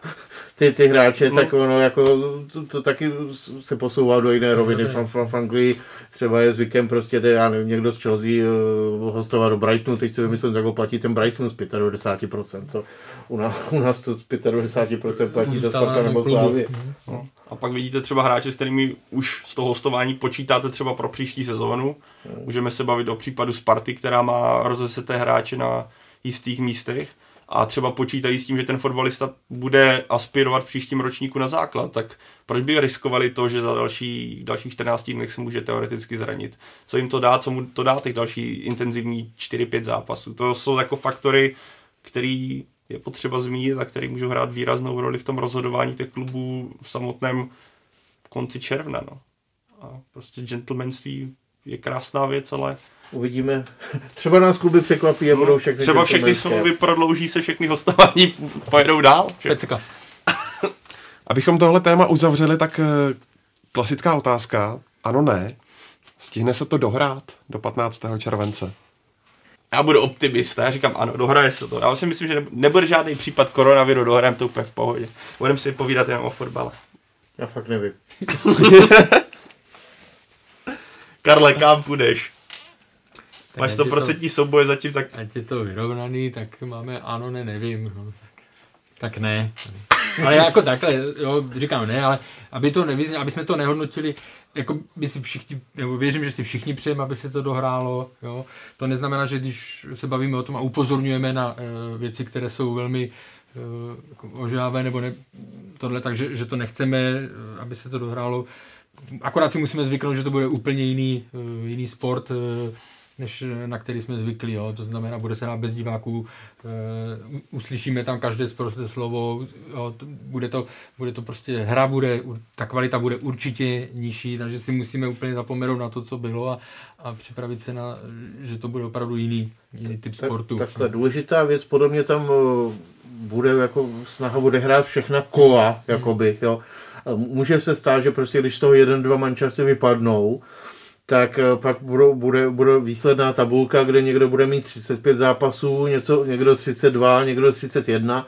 ty, ty hráče, no. tak ono jako to, to, taky se posouvá do jiné roviny. V, v, v Anglii třeba je zvykem prostě, jde, já nevím, někdo z Chelsea uh, hostovat do Brightonu, teď si vymyslím, jak ho platí ten Brighton z 95%. To, u, nás, u nás to z 95% platí to Sparta nebo Slávě. No. A pak vidíte třeba hráče, s kterými už z toho hostování počítáte třeba pro příští sezónu. Můžeme se bavit o případu Sparty, která má rozeseté hráče na jistých místech a třeba počítají s tím, že ten fotbalista bude aspirovat v příštím ročníku na základ, tak proč by riskovali to, že za další, dalších 14 dnech se může teoreticky zranit? Co jim to dá, co mu to dá těch další intenzivní 4-5 zápasů? To jsou jako faktory, který je potřeba zmínit a který můžou hrát výraznou roli v tom rozhodování těch klubů v samotném konci června. No. A prostě gentlemanství je krásná věc, ale Uvidíme. Třeba nás kluby překvapí a budou všechny. Třeba všechny smlouvy prodlouží se, všechny hostování pojedou dál. Pecka. Abychom tohle téma uzavřeli, tak eh, klasická otázka. Ano, ne. Stihne se to dohrát do 15. července? Já budu optimista, já říkám ano, dohraje se to. Já si myslím, že nebude žádný případ koronaviru, dohrajeme to úplně v pohodě. Budeme si povídat jen o fotbale. Já fakt nevím. Karle, kam půjdeš? Máš 100% to, souboje zatím, tak... Ať je to vyrovnaný, tak máme ano, ne, nevím. No, tak, tak ne. Ale jako takhle, jo, říkám ne, ale aby to nevyznělo, aby jsme to nehodnotili, jako by si všichni, nebo věřím, že si všichni přejeme, aby se to dohrálo, jo. To neznamená, že když se bavíme o tom a upozorňujeme na uh, věci, které jsou velmi uh, jako ožávé, nebo ne, tohle, takže že to nechceme, uh, aby se to dohrálo. Akorát si musíme zvyknout, že to bude úplně jiný, uh, jiný sport, uh, než na který jsme zvyklí. Jo. To znamená, bude se hrát bez diváků, e, uslyšíme tam každé zprosté slovo, jo. Bude, to, bude to prostě, hra bude, ta kvalita bude určitě nižší, takže si musíme úplně zapomenout na to, co bylo a, a připravit se na, že to bude opravdu jiný, jiný typ sportu. Tak, takhle důležitá věc, podobně tam eh, bude jako snaha odehrát všechna kola, jakoby, jo. Může se stát, že prostě když z toho jeden, dva mančasty vypadnou, tak eh, pak budou, bude, bude výsledná tabulka, kde někdo bude mít 35 zápasů, něco, někdo 32, někdo 31,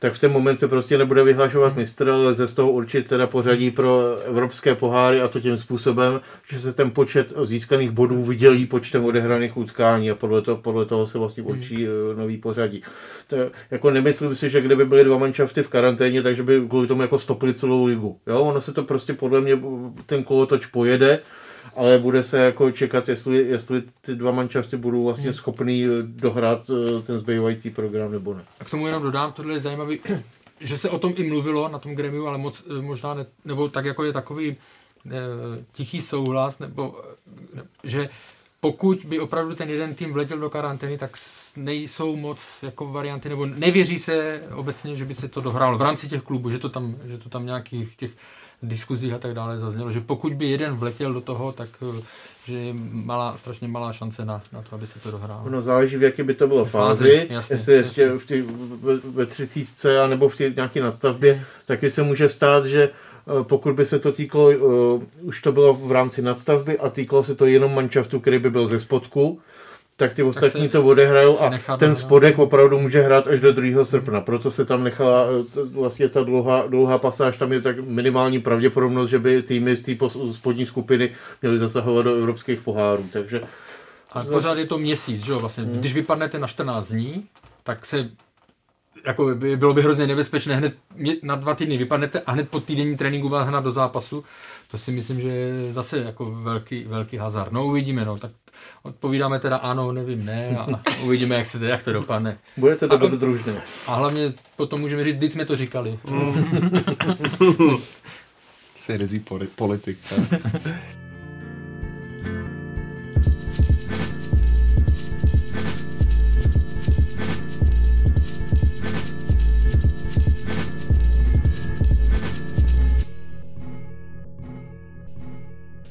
tak v ten moment se prostě nebude vyhlašovat mistr, ale lze z toho určit teda pořadí pro evropské poháry a to tím způsobem, že se ten počet získaných bodů vydělí počtem odehraných utkání a podle toho, podle toho se vlastně určí hmm. nový pořadí. To, jako nemyslím si, že kdyby byly dva manšafty v karanténě, takže by kvůli tomu jako stopili celou ligu. Jo, ono se to prostě podle mě ten kolotoč pojede, ale bude se jako čekat, jestli, jestli ty dva mančafty budou vlastně hmm. schopný eh, dohrát eh, ten zbývající program nebo ne. A k tomu jenom dodám, tohle je zajímavý, že se o tom i mluvilo na tom gremiu, ale moc eh, možná ne, nebo tak jako je takový ne, tichý souhlas, nebo ne, že pokud by opravdu ten jeden tým vletěl do karantény, tak nejsou moc jako varianty, nebo nevěří se obecně, že by se to dohrálo v rámci těch klubů, že to tam, že to tam nějakých těch diskuzích a tak dále zaznělo, že pokud by jeden vletěl do toho, tak eh, že je malá, strašně malá šance na, na to, aby se to dohrálo. No záleží, v jaké by to bylo fázi, fázi jasně, jestli ještě v tý, ve, ve třicítce nebo v té nějaké nadstavbě, hmm. taky se může stát, že eh, pokud by se to týkalo, uh, už to bylo v rámci nadstavby a týkalo se to jenom manšaftu, který by byl ze spodku, tak ty ostatní tak to odehrajou a ten spodek opravdu může hrát až do 2. srpna. Proto se tam nechala vlastně ta dlouhá, dlouhá pasáž, tam je tak minimální pravděpodobnost, že by týmy z té spodní skupiny měly zasahovat do evropských pohárů. Takže ale pořád je to měsíc, že jo? Vlastně, hmm. Když vypadnete na 14 dní, tak se jako by, bylo by hrozně nebezpečné, hned na dva týdny vypadnete a hned po týdenní tréninku vás hnat do zápasu. To si myslím, že je zase jako velký, velký hazard. No uvidíme, no, tak odpovídáme teda ano, nevím, ne a uvidíme, jak, se, jak to dopadne. Bude to dobrodružné. A hlavně potom můžeme říct, když jsme to říkali. Seriózní politik.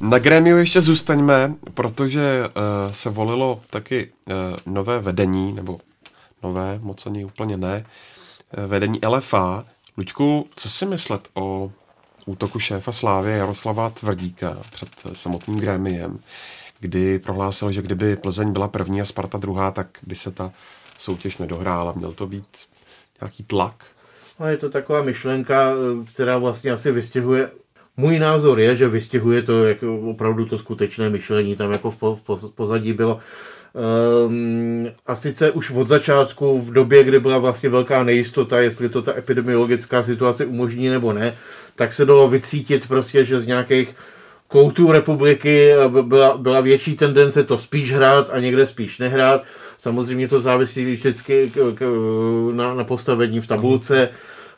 Na Grémiu ještě zůstaňme, protože uh, se volilo taky uh, nové vedení, nebo nové, moc ani úplně ne, uh, vedení LFA. Luďku, co si myslet o útoku šéfa Slávy Jaroslava Tvrdíka před samotným Grémiem, kdy prohlásil, že kdyby Plzeň byla první a Sparta druhá, tak by se ta soutěž nedohrála. Měl to být nějaký tlak? No, je to taková myšlenka, která vlastně asi vystihuje můj názor je, že vystihuje to jako opravdu to skutečné myšlení. Tam jako v pozadí bylo Um, a sice už od začátku, v době, kdy byla vlastně velká nejistota, jestli to ta epidemiologická situace umožní nebo ne, tak se dalo vycítit prostě, že z nějakých koutů republiky byla, byla větší tendence to spíš hrát a někde spíš nehrát. Samozřejmě to závisí vždycky na, na postavení v tabulce.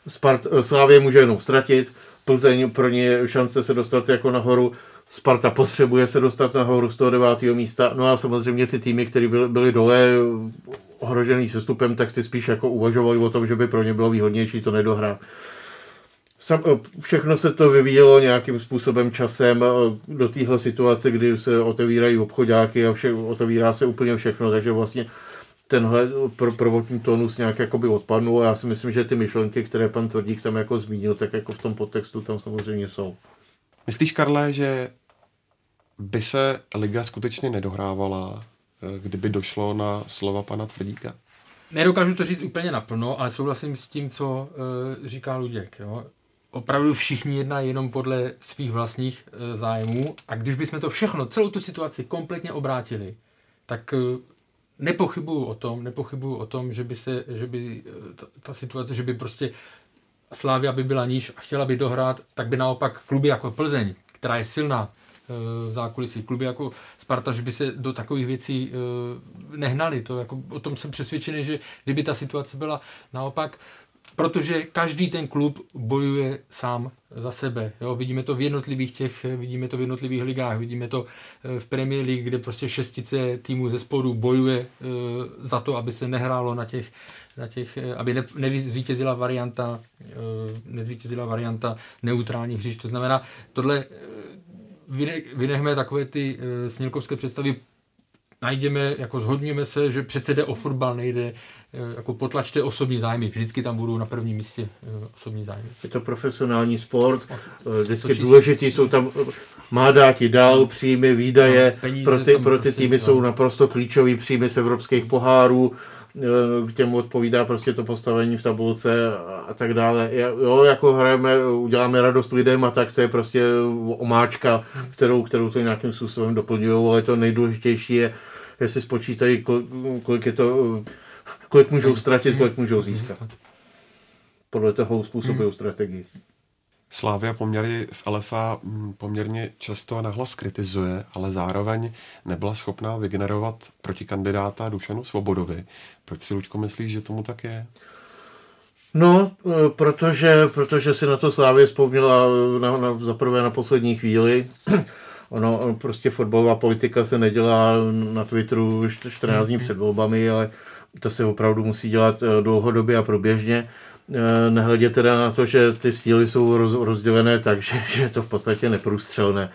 Spart, Slávě může jenom ztratit, Plzeň pro ně je šance se dostat jako nahoru, Sparta potřebuje se dostat nahoru z toho devátého místa, no a samozřejmě ty týmy, které byly, byly dole ohrožený sestupem, tak ty spíš jako uvažovali o tom, že by pro ně bylo výhodnější to nedohrát. Sam, všechno se to vyvíjelo nějakým způsobem časem do téhle situace, kdy se otevírají obchodáky a vše, otevírá se úplně všechno, takže vlastně tenhle pro, prvotní tónus nějak jakoby odpadnul a já si myslím, že ty myšlenky, které pan Tvrdík tam jako zmínil, tak jako v tom podtextu tam samozřejmě jsou. Myslíš, Karle, že by se liga skutečně nedohrávala, eh, kdyby došlo na slova pana Tvrdíka? Nedokážu to říct úplně naplno, ale souhlasím s tím, co uh, říká Luděk. Jo? Opravdu všichni jednají jenom podle svých vlastních uh, zájmů a když bychom to všechno, celou tu situaci kompletně obrátili, tak uh, nepochybuju o tom, nepochybuju o tom, že by se, že by ta, ta situace, že by prostě Slávia by byla níž a chtěla by dohrát, tak by naopak kluby jako Plzeň, která je silná v zákulisí, kluby jako Sparta, že by se do takových věcí nehnali. To jako, o tom jsem přesvědčený, že kdyby ta situace byla naopak, protože každý ten klub bojuje sám za sebe. Jo? Vidíme to v jednotlivých těch, vidíme to v jednotlivých ligách, vidíme to eh, v Premier League, kde prostě šestice týmů ze spodu bojuje e, za to, aby se nehrálo na těch, na těch eh, aby ne, nezvítězila varianta, nezvítězila varianta neutrálních hřišť. To znamená, tohle vynechme takové ty snělkovské představy najdeme, jako zhodněme se, že přece jde o fotbal, nejde, eh, jako potlačte osobní zájmy. Vždycky tam budou na prvním místě eh, osobní zájmy. Je to profesionální sport, eh, vždycky důležitý, jsou tam, má dát i dál příjmy, výdaje, no, pro ty, pro ty prostě, týmy jsou naprosto klíčový příjmy z evropských pohárů, k těmu odpovídá prostě to postavení v tabulce a tak dále. Jo, jako hrajeme, uděláme radost lidem a tak to je prostě omáčka, kterou, kterou to nějakým způsobem doplňují, ale to nejdůležitější je, jestli spočítají, kolik je to, kolik můžou ztratit, kolik můžou získat. Podle toho způsobují hmm. strategii. Slávia poměry v LFA mm, poměrně často a nahlas kritizuje, ale zároveň nebyla schopná vygenerovat proti kandidáta Dušanu Svobodovi. Proč si, Luďko, myslíš, že tomu tak je? No, e, protože, protože si na to Slávě vzpomněla na, na, zaprvé na poslední chvíli. Ono, prostě fotbalová politika se nedělá na Twitteru 14 dní před volbami, ale to se opravdu musí dělat eh, dlouhodobě a průběžně. Eh, nehledě teda na to, že ty síly jsou rozdělené tak, že, že je to v podstatě neprůstřelné.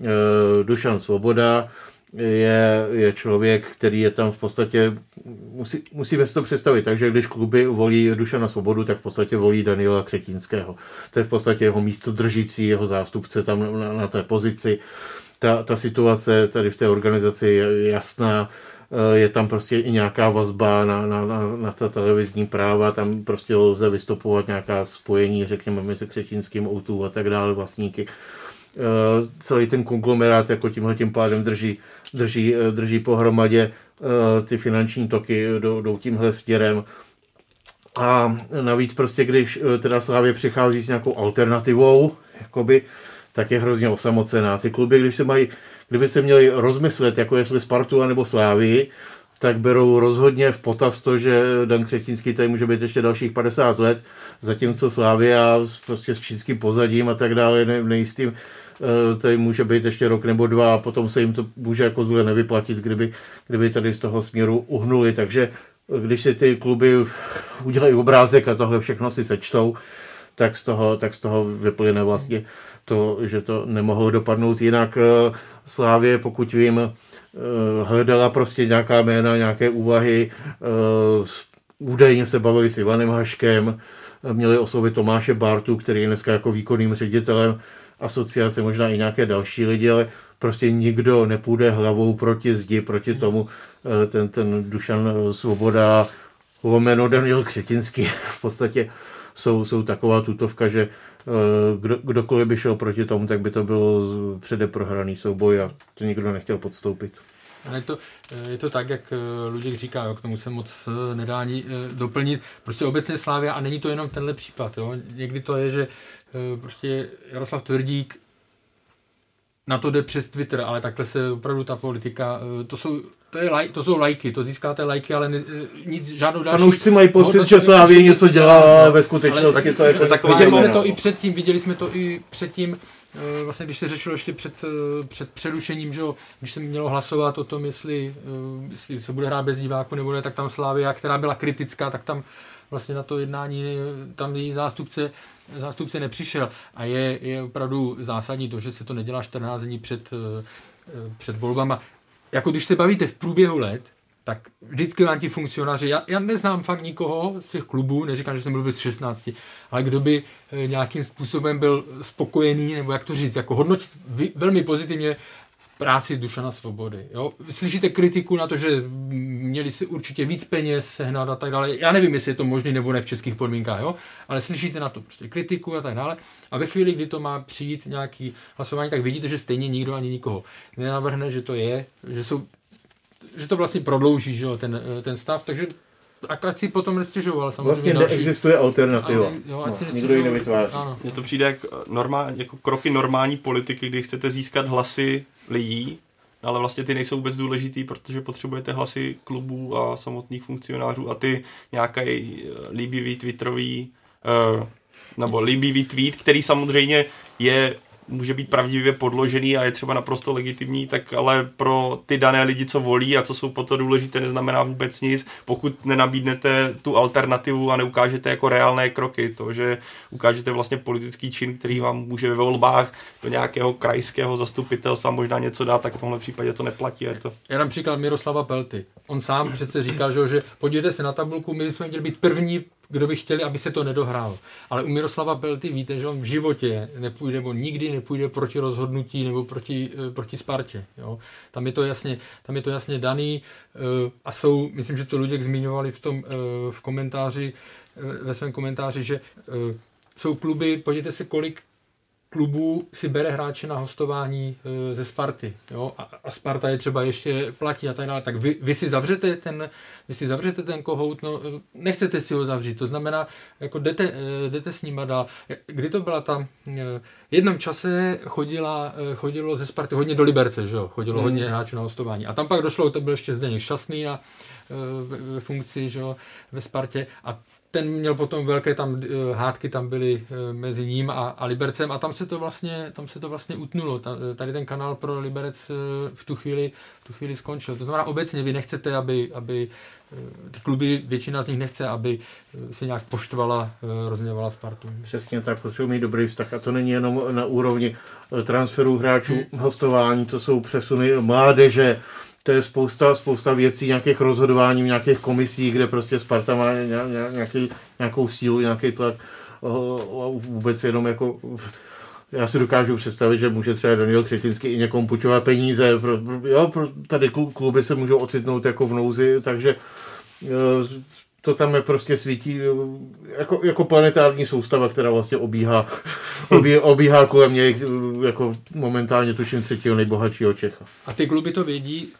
Eh, Dušan Svoboda je, je člověk, který je tam v podstatě, musí, musíme si to představit, takže když kluby volí Dušana Svobodu, tak v podstatě volí Daniela Křetínského. To je v podstatě jeho místo držící, jeho zástupce tam na, na té pozici. Ta, ta situace tady v té organizaci je jasná, eh, je tam prostě i nějaká vazba na, na, na, na ta televizní práva, tam prostě lze vystupovat nějaká spojení, řekněme, mezi Křetínským, Outu a tak dále, vlastníky. Eh, celý ten konglomerát jako tímhle tím pádem drží, drží, eh, drží pohromadě, eh, ty finanční toky jdou, tímhle směrem. A navíc prostě, když teda Slávě přichází s nějakou alternativou, jakoby, tak je hrozně osamocená. Ty kluby, když se mají, kdyby se měli rozmyslet, jako jestli Spartu nebo Slávii, tak berou rozhodně v potaz to, že Dan Křetínský tady může být ještě dalších 50 let, zatímco Slávia prostě s čínským pozadím a tak dále nejistým Eh, tady může být ještě rok nebo dva a potom se jim to může jako zle nevyplatit, kdyby, kdyby tady z toho směru uhnuli. Takže eh, když si ty kluby udělají obrázek a tohle všechno si sečtou, tak z toho, tak z toho vyplyne vlastně to, že to nemohlo dopadnout jinak. Eh, Slávě, pokud vím, eh, hledala prostě nějaká jména, nějaké úvahy, údajně se bavili s Ivanem Haškem, měli oslovit Tomáše Bartu, který je dneska jako výkonným ředitelem asociace, možná i nějaké další lidi, ale prostě nikdo nepůjde hlavou proti zdi, proti tomu ten, ten Dušan Svoboda, lomeno Daniel Křetinský v podstatě jsou, jsou taková tutovka, že eh, kdo, kdokoliv by šel proti tomu, tak by to byl přede prohraný souboj a to nikdo nechtěl podstoupit. Je to, eh, je to tak, jak eh, Luděk říká, jo, k tomu se moc nedá ani doplnit. Prostě obecně Slávia, a není to jenom tenhle případ. Jo. Někdy to je, že prostě Jaroslav Tvrdík na to jde přes Twitter, ale takhle se opravdu ta politika, to jsou to, je laj, to jsou lajky, to získáte lajky, ale ne, nic, žádnou další... Fanoušci mají pocit, že Slávě něco dělá, ve skutečnosti to je taková... Viděli jsme to i předtím, viděli jsme to i předtím, eh, vlastně když se řešilo ještě před, eh, před přerušením, že jo, když se mělo hlasovat o tom, jestli, eh, jestli se bude hrát bez diváku nebo ne, tak tam Slávia, která byla kritická, tak tam vlastně na to jednání tam její zástupce, zástupce nepřišel. A je, je opravdu zásadní to, že se to nedělá 14 dní před, před volbama jako když se bavíte v průběhu let, tak vždycky vám ti funkcionáři, já, já neznám fakt nikoho z těch klubů, neříkám, že jsem byl z 16, ale kdo by nějakým způsobem byl spokojený, nebo jak to říct, jako hodnotit velmi pozitivně práci Dušana Svobody. Jo? Slyšíte kritiku na to, že měli si určitě víc peněz sehnat a tak dále. Já nevím, jestli je to možné nebo ne v českých podmínkách, jo? ale slyšíte na to prostě kritiku a tak dále. A ve chvíli, kdy to má přijít nějaký hlasování, tak vidíte, že stejně nikdo ani nikoho nenavrhne, že to je, že jsou že to vlastně prodlouží že jo, ten, ten stav, takže ať si potom nestěžoval samozřejmě. Vlastně další. neexistuje alternativa. Ale, jo, ať no, si nikdo ji nevytváří. Mně to přijde jak normál, jako kroky normální politiky, kdy chcete získat hlasy lidí, ale vlastně ty nejsou vůbec důležitý, protože potřebujete hlasy klubů a samotných funkcionářů a ty nějaký eh, líbivý twitterový uh, nebo líbivý tweet, který samozřejmě je může být pravdivě podložený a je třeba naprosto legitimní, tak ale pro ty dané lidi, co volí a co jsou po to důležité, neznamená vůbec nic, pokud nenabídnete tu alternativu a neukážete jako reálné kroky. To, že ukážete vlastně politický čin, který vám může ve volbách do nějakého krajského zastupitelstva možná něco dát, tak v tomhle případě to neplatí. Je to... Já dám příklad Miroslava Pelty. On sám přece říkal, že, že podívejte se na tabulku, my jsme měli být první kdo by chtěli, aby se to nedohrálo. Ale u Miroslava Pelty víte, že on v životě nepůjde, nebo nikdy nepůjde proti rozhodnutí nebo proti, eh, proti Spartě. Jo? Tam, je to jasně, tam je to jasně daný eh, a jsou, myslím, že to lidé zmiňovali v tom eh, v komentáři, ve svém komentáři, že jsou kluby, podívejte se, kolik klubů si bere hráče na hostování e, ze Sparty. Jo? A, a Sparta je třeba ještě platí a tak dále. Tak vy, vy, si zavřete ten, vy si zavřete ten kohout, no, nechcete si ho zavřít. To znamená, jako jdete, e, jdete s ním dál. Kdy to byla ta... E, v jednom čase chodila, chodilo ze Sparty hodně do Liberce, že jo? Chodilo hmm. hodně hráčů na hostování. A tam pak došlo, to byl ještě Zdeněk Šťastný a ve funkci že jo, ve Spartě a ten měl potom velké tam eh, hádky tam byly eh, mezi ním a, a Libercem a tam se to vlastně, tam se to vlastně utnulo. Tady ten kanál pro Liberec eh, v tu chvíli, v tu chvíli skončil. To znamená obecně vy nechcete, aby, aby ty kluby, většina z nich nechce, aby se nějak poštvala, rozměvala Spartu. Přesně tak, potřebují mít dobrý vztah a to není jenom na úrovni transferů hráčů, hmm. hostování, to jsou přesuny mládeže, to je spousta, spousta věcí, nějakých rozhodování, nějakých komisí, kde prostě Sparta má nějaký, nějakou sílu, nějaký tlak vůbec jenom jako já si dokážu představit, že může třeba Daniel Křetinský i někomu půjčovat peníze. Pro, jo, pro, tady kluby se můžou ocitnout jako v nouzi, takže to tam je prostě svítí jako, jako planetární soustava, která vlastně obíhá, obí, obíhá kolem něj jako momentálně tuším třetího nejbohatšího Čecha. A ty kluby to vědí,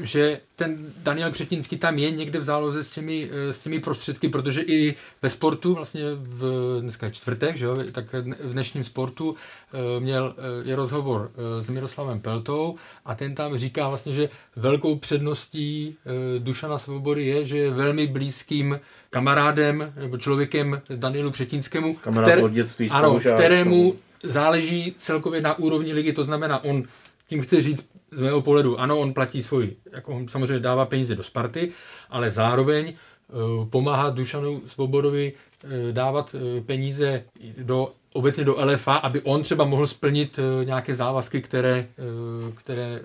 že ten Daniel Křetinský tam je někde v záloze s těmi, eh, s těmi prostředky, protože i ve sportu, vlastně v, dneska je čtvrtek, že jo, tak v dnešním sportu eh, měl eh, je rozhovor s Miroslavem Peltou a ten tam říká vlastně, že velkou předností Dušana Svobody je, že je velmi blízkým kamarádem nebo člověkem Danielu Křetinskému, Kamarád od dětství, ano, kterému záleží celkově na úrovni ligy, to znamená, on tím chce říct z mého pohledu, ano, on platí svůj, jako on samozřejmě dává peníze do Sparty, ale zároveň uh, pomáhá Dušanu Svobodovi uh, dávat uh, peníze do obecně do LFA, aby on třeba mohl splnit nějaké závazky, které, které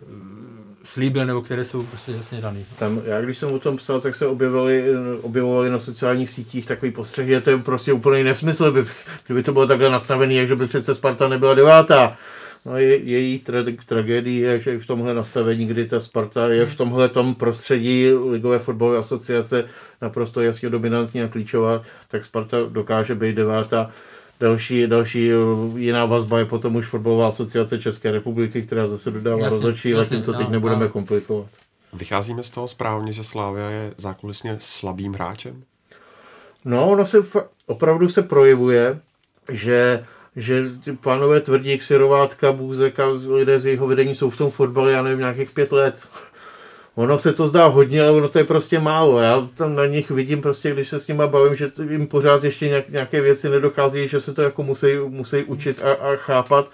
slíbil nebo které jsou prostě jasně dané. Tam, já když jsem o tom psal, tak se objevovali, objevovali na sociálních sítích takový postřeh, že to je prostě úplný nesmysl, by, kdyby to bylo takhle nastavené, jak že by přece Sparta nebyla devátá. No je, její tra- tragédie je, že i v tomhle nastavení, kdy ta Sparta je v tomhle tom prostředí Ligové fotbalové asociace naprosto jasně dominantní a klíčová, tak Sparta dokáže být devátá. Další, další jiná vazba je potom už fotbalová asociace České republiky, která zase dodává rozhodčí, ale tím to teď nebudeme no. komplikovat. Vycházíme z toho správně, že Slávia je zákulisně slabým hráčem? No, ono se opravdu se projevuje, že že ty pánové tvrdí, Ksirovátka, Bůzek a lidé z jeho vedení jsou v tom fotbale, já nevím, nějakých pět let. Ono se to zdá hodně, ale ono to je prostě málo. Já tam na nich vidím prostě, když se s nimi bavím, že jim pořád ještě nějaké věci nedochází, že se to jako musí, musí učit a, a chápat.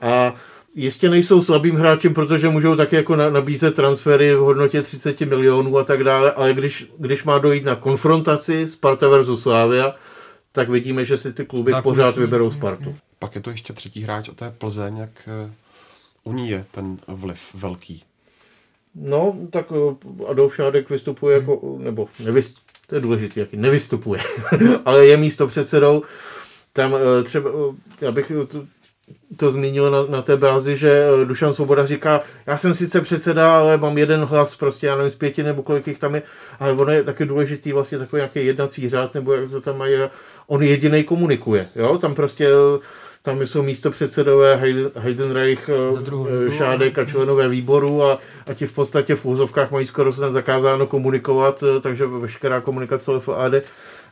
A jistě nejsou slabým hráčem, protože můžou taky jako nabízet transfery v hodnotě 30 milionů a tak dále, ale když, když má dojít na konfrontaci Sparta versus Slavia, tak vidíme, že si ty kluby Zákulisí. pořád vyberou Spartu. Pak je to ještě třetí hráč a to je Plzeň, jak eh, u ní je ten vliv velký. No, tak eh, Adolf Šádek vystupuje jako, nebo nevystupuje, to je důležité, jaký nevystupuje, ale je místo předsedou. Tam eh, třeba, já bych to, zmínil na, na té bázi, že Dušan Svoboda říká, já jsem sice předseda, ale mám jeden hlas, prostě já nevím, z pěti nebo kolik jich tam je, ale ono je taky důležitý vlastně takový nějaký jednací řád, nebo jak to tam mají, on jediný komunikuje, jo, tam prostě tam jsou místo předsedové Heidenreich, eh, Šádek a členové výboru a, a ti v podstatě v úzovkách mají skoro zakázáno komunikovat, eh, takže veškerá komunikace FAD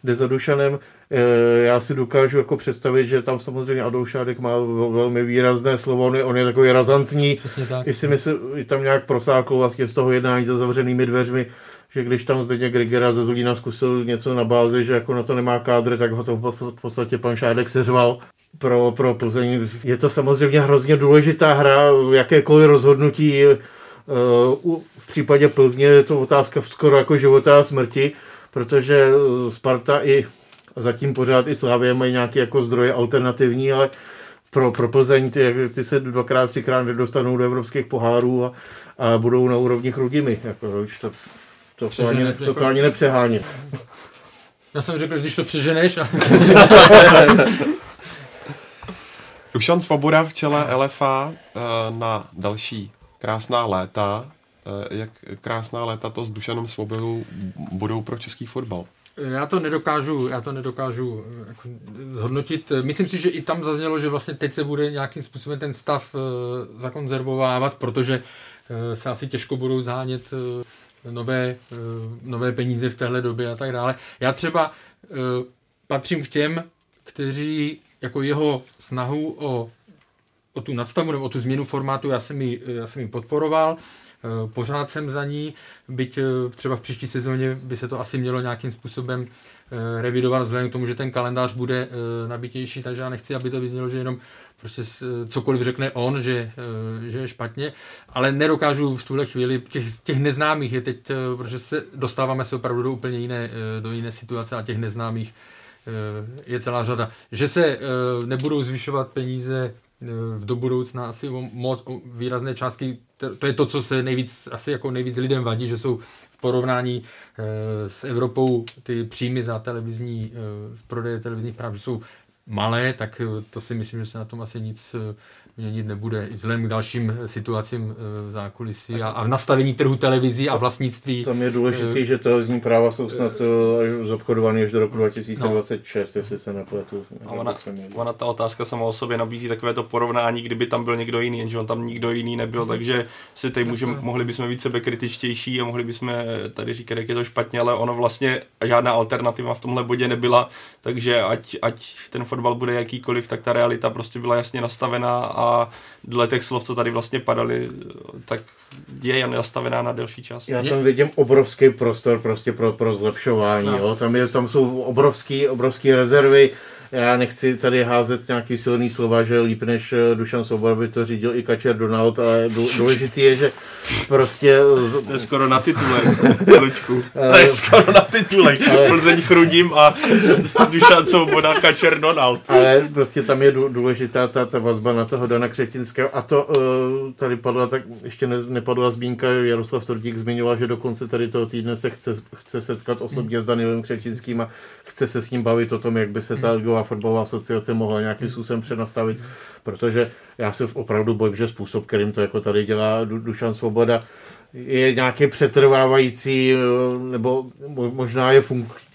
jde za Dušanem. Eh, já si dokážu jako představit, že tam samozřejmě Adolf Šádek má velmi výrazné slovo, on je, on je takový razantní. I si myslím, tam nějak prosákl vlastně z toho jednání za zavřenými dveřmi, že když tam Zdeněk Grigera ze Zlína zkusil něco na bázi, že jako na to nemá kádr, tak ho to v podstatě pan Šádek seřval pro, pro Plzeň. Je to samozřejmě hrozně důležitá hra, jakékoliv rozhodnutí uh, v případě Plzně je to otázka skoro jako života a smrti, protože eh, Sparta i zatím pořád i Slavě mají nějaké jako zdroje alternativní, ale pro, pro Plzeň ty, ty se dvakrát, třikrát nedostanou do evropských pohárů a, a budou na úrovni Chrudimi. Jako, to, to, to, ani, ne, to, jako... ani nepřeháním. Já jsem řekl, když to přeženeš. A... Dušan Svoboda v čele LFA eh, na další krásná léta. Eh, jak krásná léta to s Dušanem Svobodou budou pro český fotbal? Já to nedokážu, já to nedokážu eh, jako zhodnotit. Myslím si, že i tam zaznělo, že vlastně teď se bude nějakým způsobem ten stav zakonzervovávat, protože se asi těžko budou zánět nové, nové peníze v téhle době a tak dále. Já třeba patřím k těm, kteří jako jeho snahu o, o tu nadstavu nebo o tu změnu formátu, já jsem ji, já jsem ji podporoval, eh, pořád jsem za ní, byť eh, třeba v příští sezóně by se to asi mělo nějakým způsobem eh, revidovat vzhledem k tomu, že ten kalendář bude nabitější, takže já nechci, aby to vyznělo, že jenom prostě cokoliv řekne on, že, že je špatně, ale nedokážu v tuhle chvíli, těch, těch neznámých je teď, protože se dostáváme se opravdu do úplně jiné, do jiné situace a těch neznámých je celá řada. Že se eh, nebudou zvyšovat peníze eh, do budoucna asi o moc o výrazné částky, to je to, co se nejvíc, asi jako nejvíc lidem vadí, že jsou v porovnání eh, s Evropou ty příjmy za televizní, z prodeje televizních práv, jsou malé, tak to si myslím, že se na tom asi nic měnit nebude. I vzhledem k dalším situacím eh, v zákulisí a, a v nastavení trhu televizí a vlastnictví. Tam je důležité, že televizní práva jsou snad eh, zobchodovány až do roku 2026, no. jestli se nepletu. A ona, ona, ta otázka sama o sobě nabízí takové to porovnání, kdyby tam byl někdo jiný, jenže on tam nikdo jiný nebyl, takže si tady můžeme, mohli bychom být sebekritičtější a mohli bychom tady říkat, jak je to špatně, ale ono vlastně žádná alternativa v tomhle bodě nebyla, takže ať, ať ten fotbal bude jakýkoliv, tak ta realita prostě byla jasně nastavená a dle těch slov, co tady vlastně padaly, tak je jen nastavená na delší čas. Já tam vidím obrovský prostor prostě pro, pro zlepšování. No. Jo? Tam, je, tam jsou obrovský, obrovský rezervy. Já nechci tady házet nějaký silný slova, že líp než eh, Dušan Svoboda by to řídil i Kačer Donald, ale důležitý je, že prostě... To je skoro na titulek, Lučku. To je skoro na titulek. Plzeň Chrudím a Dušan Svoboda, Kačer Donald. Ale prostě tam je důležitá ta, ta vazba na toho Dana Křetinského a to uh, tady padla, tak ještě ne, nepadla zmínka, Jaroslav Tordík zmiňoval, že dokonce tady toho týdne se chce, chce setkat osobně s Danielem Křetinským a chce se s ním bavit o tom, jak by se ta Ligová fotbalová asociace mohla nějakým způsobem přenastavit, protože já se opravdu bojím, že způsob, kterým to jako tady dělá Dušan Svoboda, je nějaký přetrvávající, nebo možná je funkční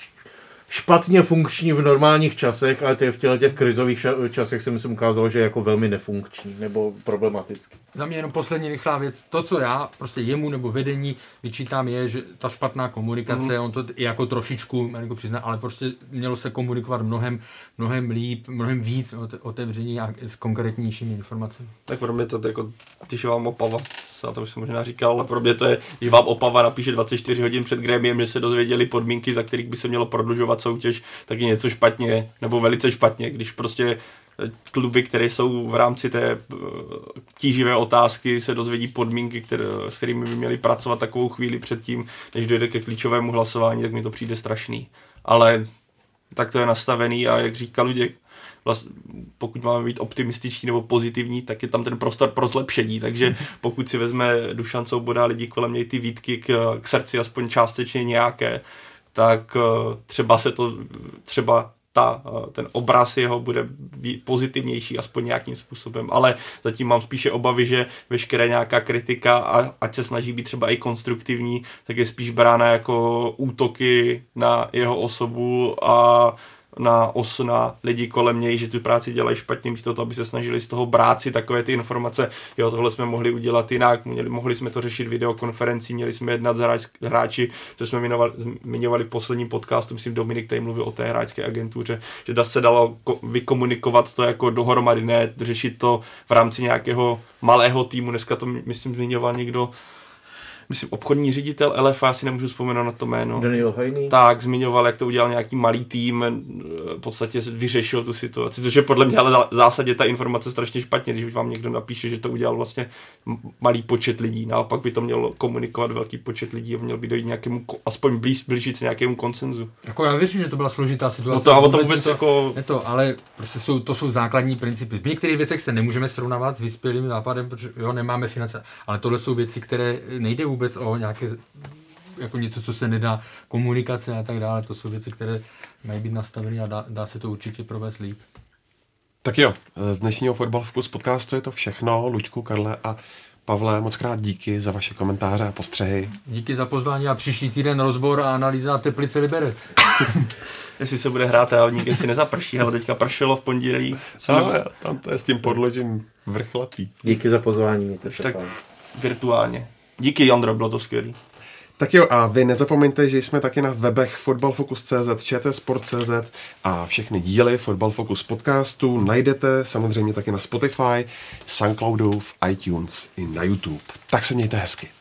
špatně funkční v normálních časech, ale v těchto těch krizových časech se myslím ukázalo, že je jako velmi nefunkční nebo problematický. Za mě jenom poslední rychlá věc. To, co já prostě jemu nebo vedení vyčítám, je, že ta špatná komunikace, mm. on to jako trošičku, jako přizná, ale prostě mělo se komunikovat mnohem, mnohem líp, mnohem víc otevření a s konkrétnějšími informacemi. Tak pro mě to jako, když vám Opava, já to už jsem možná říkal, ale pro mě to je, když vám Opava napíše 24 hodin před grémiem, že se dozvěděli podmínky, za kterých by se mělo prodlužovat soutěž, tak je něco špatně, nebo velice špatně, když prostě kluby, které jsou v rámci té eh, tíživé otázky, se dozvědí podmínky, které, s kterými by měli pracovat takovou chvíli předtím, než dojde ke klíčovému hlasování, tak mi to přijde strašný. Ale tak to je nastavený a jak říká Luděk, vlast, pokud máme být optimističní nebo pozitivní, tak je tam ten prostor pro zlepšení, takže pokud si vezme Dušan Souboda lidi kolem něj ty výtky k, k srdci aspoň částečně nějaké, tak eh, třeba se to, třeba ta, eh, ten obraz jeho bude pozitivnější aspoň nějakým způsobem, ale zatím mám spíše obavy, že veškeré nějaká kritika, a, ať se snaží být třeba i konstruktivní, tak je spíš brána jako útoky na jeho osobu a na os na lidi kolem něj, že tu práci dělají špatně, místo toho, aby se snažili z toho brát si takové ty informace, jo, tohle jsme mohli udělat jinak, měli, mohli jsme to řešit videokonferencí, měli jsme jednat s hráč, hráči, co jsme zmiňovali, v posledním podcastu, myslím Dominik tady mluvil o té hráčské agentuře, že da se dalo ko- vykomunikovat to jako dohromady, ne řešit to v rámci nějakého malého týmu, dneska to myslím zmiňoval někdo, myslím, obchodní ředitel LFA, si nemůžu vzpomenout na to jméno. Daniel Hajný. Tak, zmiňoval, jak to udělal nějaký malý tým, v podstatě vyřešil tu situaci, což je podle mě ale v zásadě ta informace strašně špatně, když vám někdo napíše, že to udělal vlastně malý počet lidí, naopak by to mělo komunikovat velký počet lidí a měl by dojít nějakému, aspoň blíž, blížit se nějakému konsenzu. Jako já věřím, že to byla složitá situace. No to, a to vůbec to, jako... Ne to, ale prostě jsou, to jsou základní principy. V některých věcech se nemůžeme srovnávat s vyspělým západem, protože jo, nemáme finance, ale tohle jsou věci, které nejde vůbec o nějaké jako něco, co se nedá, komunikace a tak dále, to jsou věci, které mají být nastaveny a dá, dá se to určitě provést líp. Tak jo, z dnešního Fotbal Focus podcastu je to všechno. Luďku, Karle a Pavle, moc krát díky za vaše komentáře a postřehy. Díky za pozvání a příští týden rozbor a analýza Teplice Liberec. jestli se bude hrát trávník, jestli nezaprší, ale teďka pršelo v pondělí. No, tam to je s tím podložím vrchlatý. Díky za pozvání, mějte se tak virtuálně. Díky, Jandro, bylo to skvělé. Tak jo, a vy nezapomeňte, že jsme taky na webech fotbalfocus.cz, čtsport.cz a všechny díly Fotbal Focus podcastu najdete samozřejmě taky na Spotify, Soundcloudu, v iTunes i na YouTube. Tak se mějte hezky.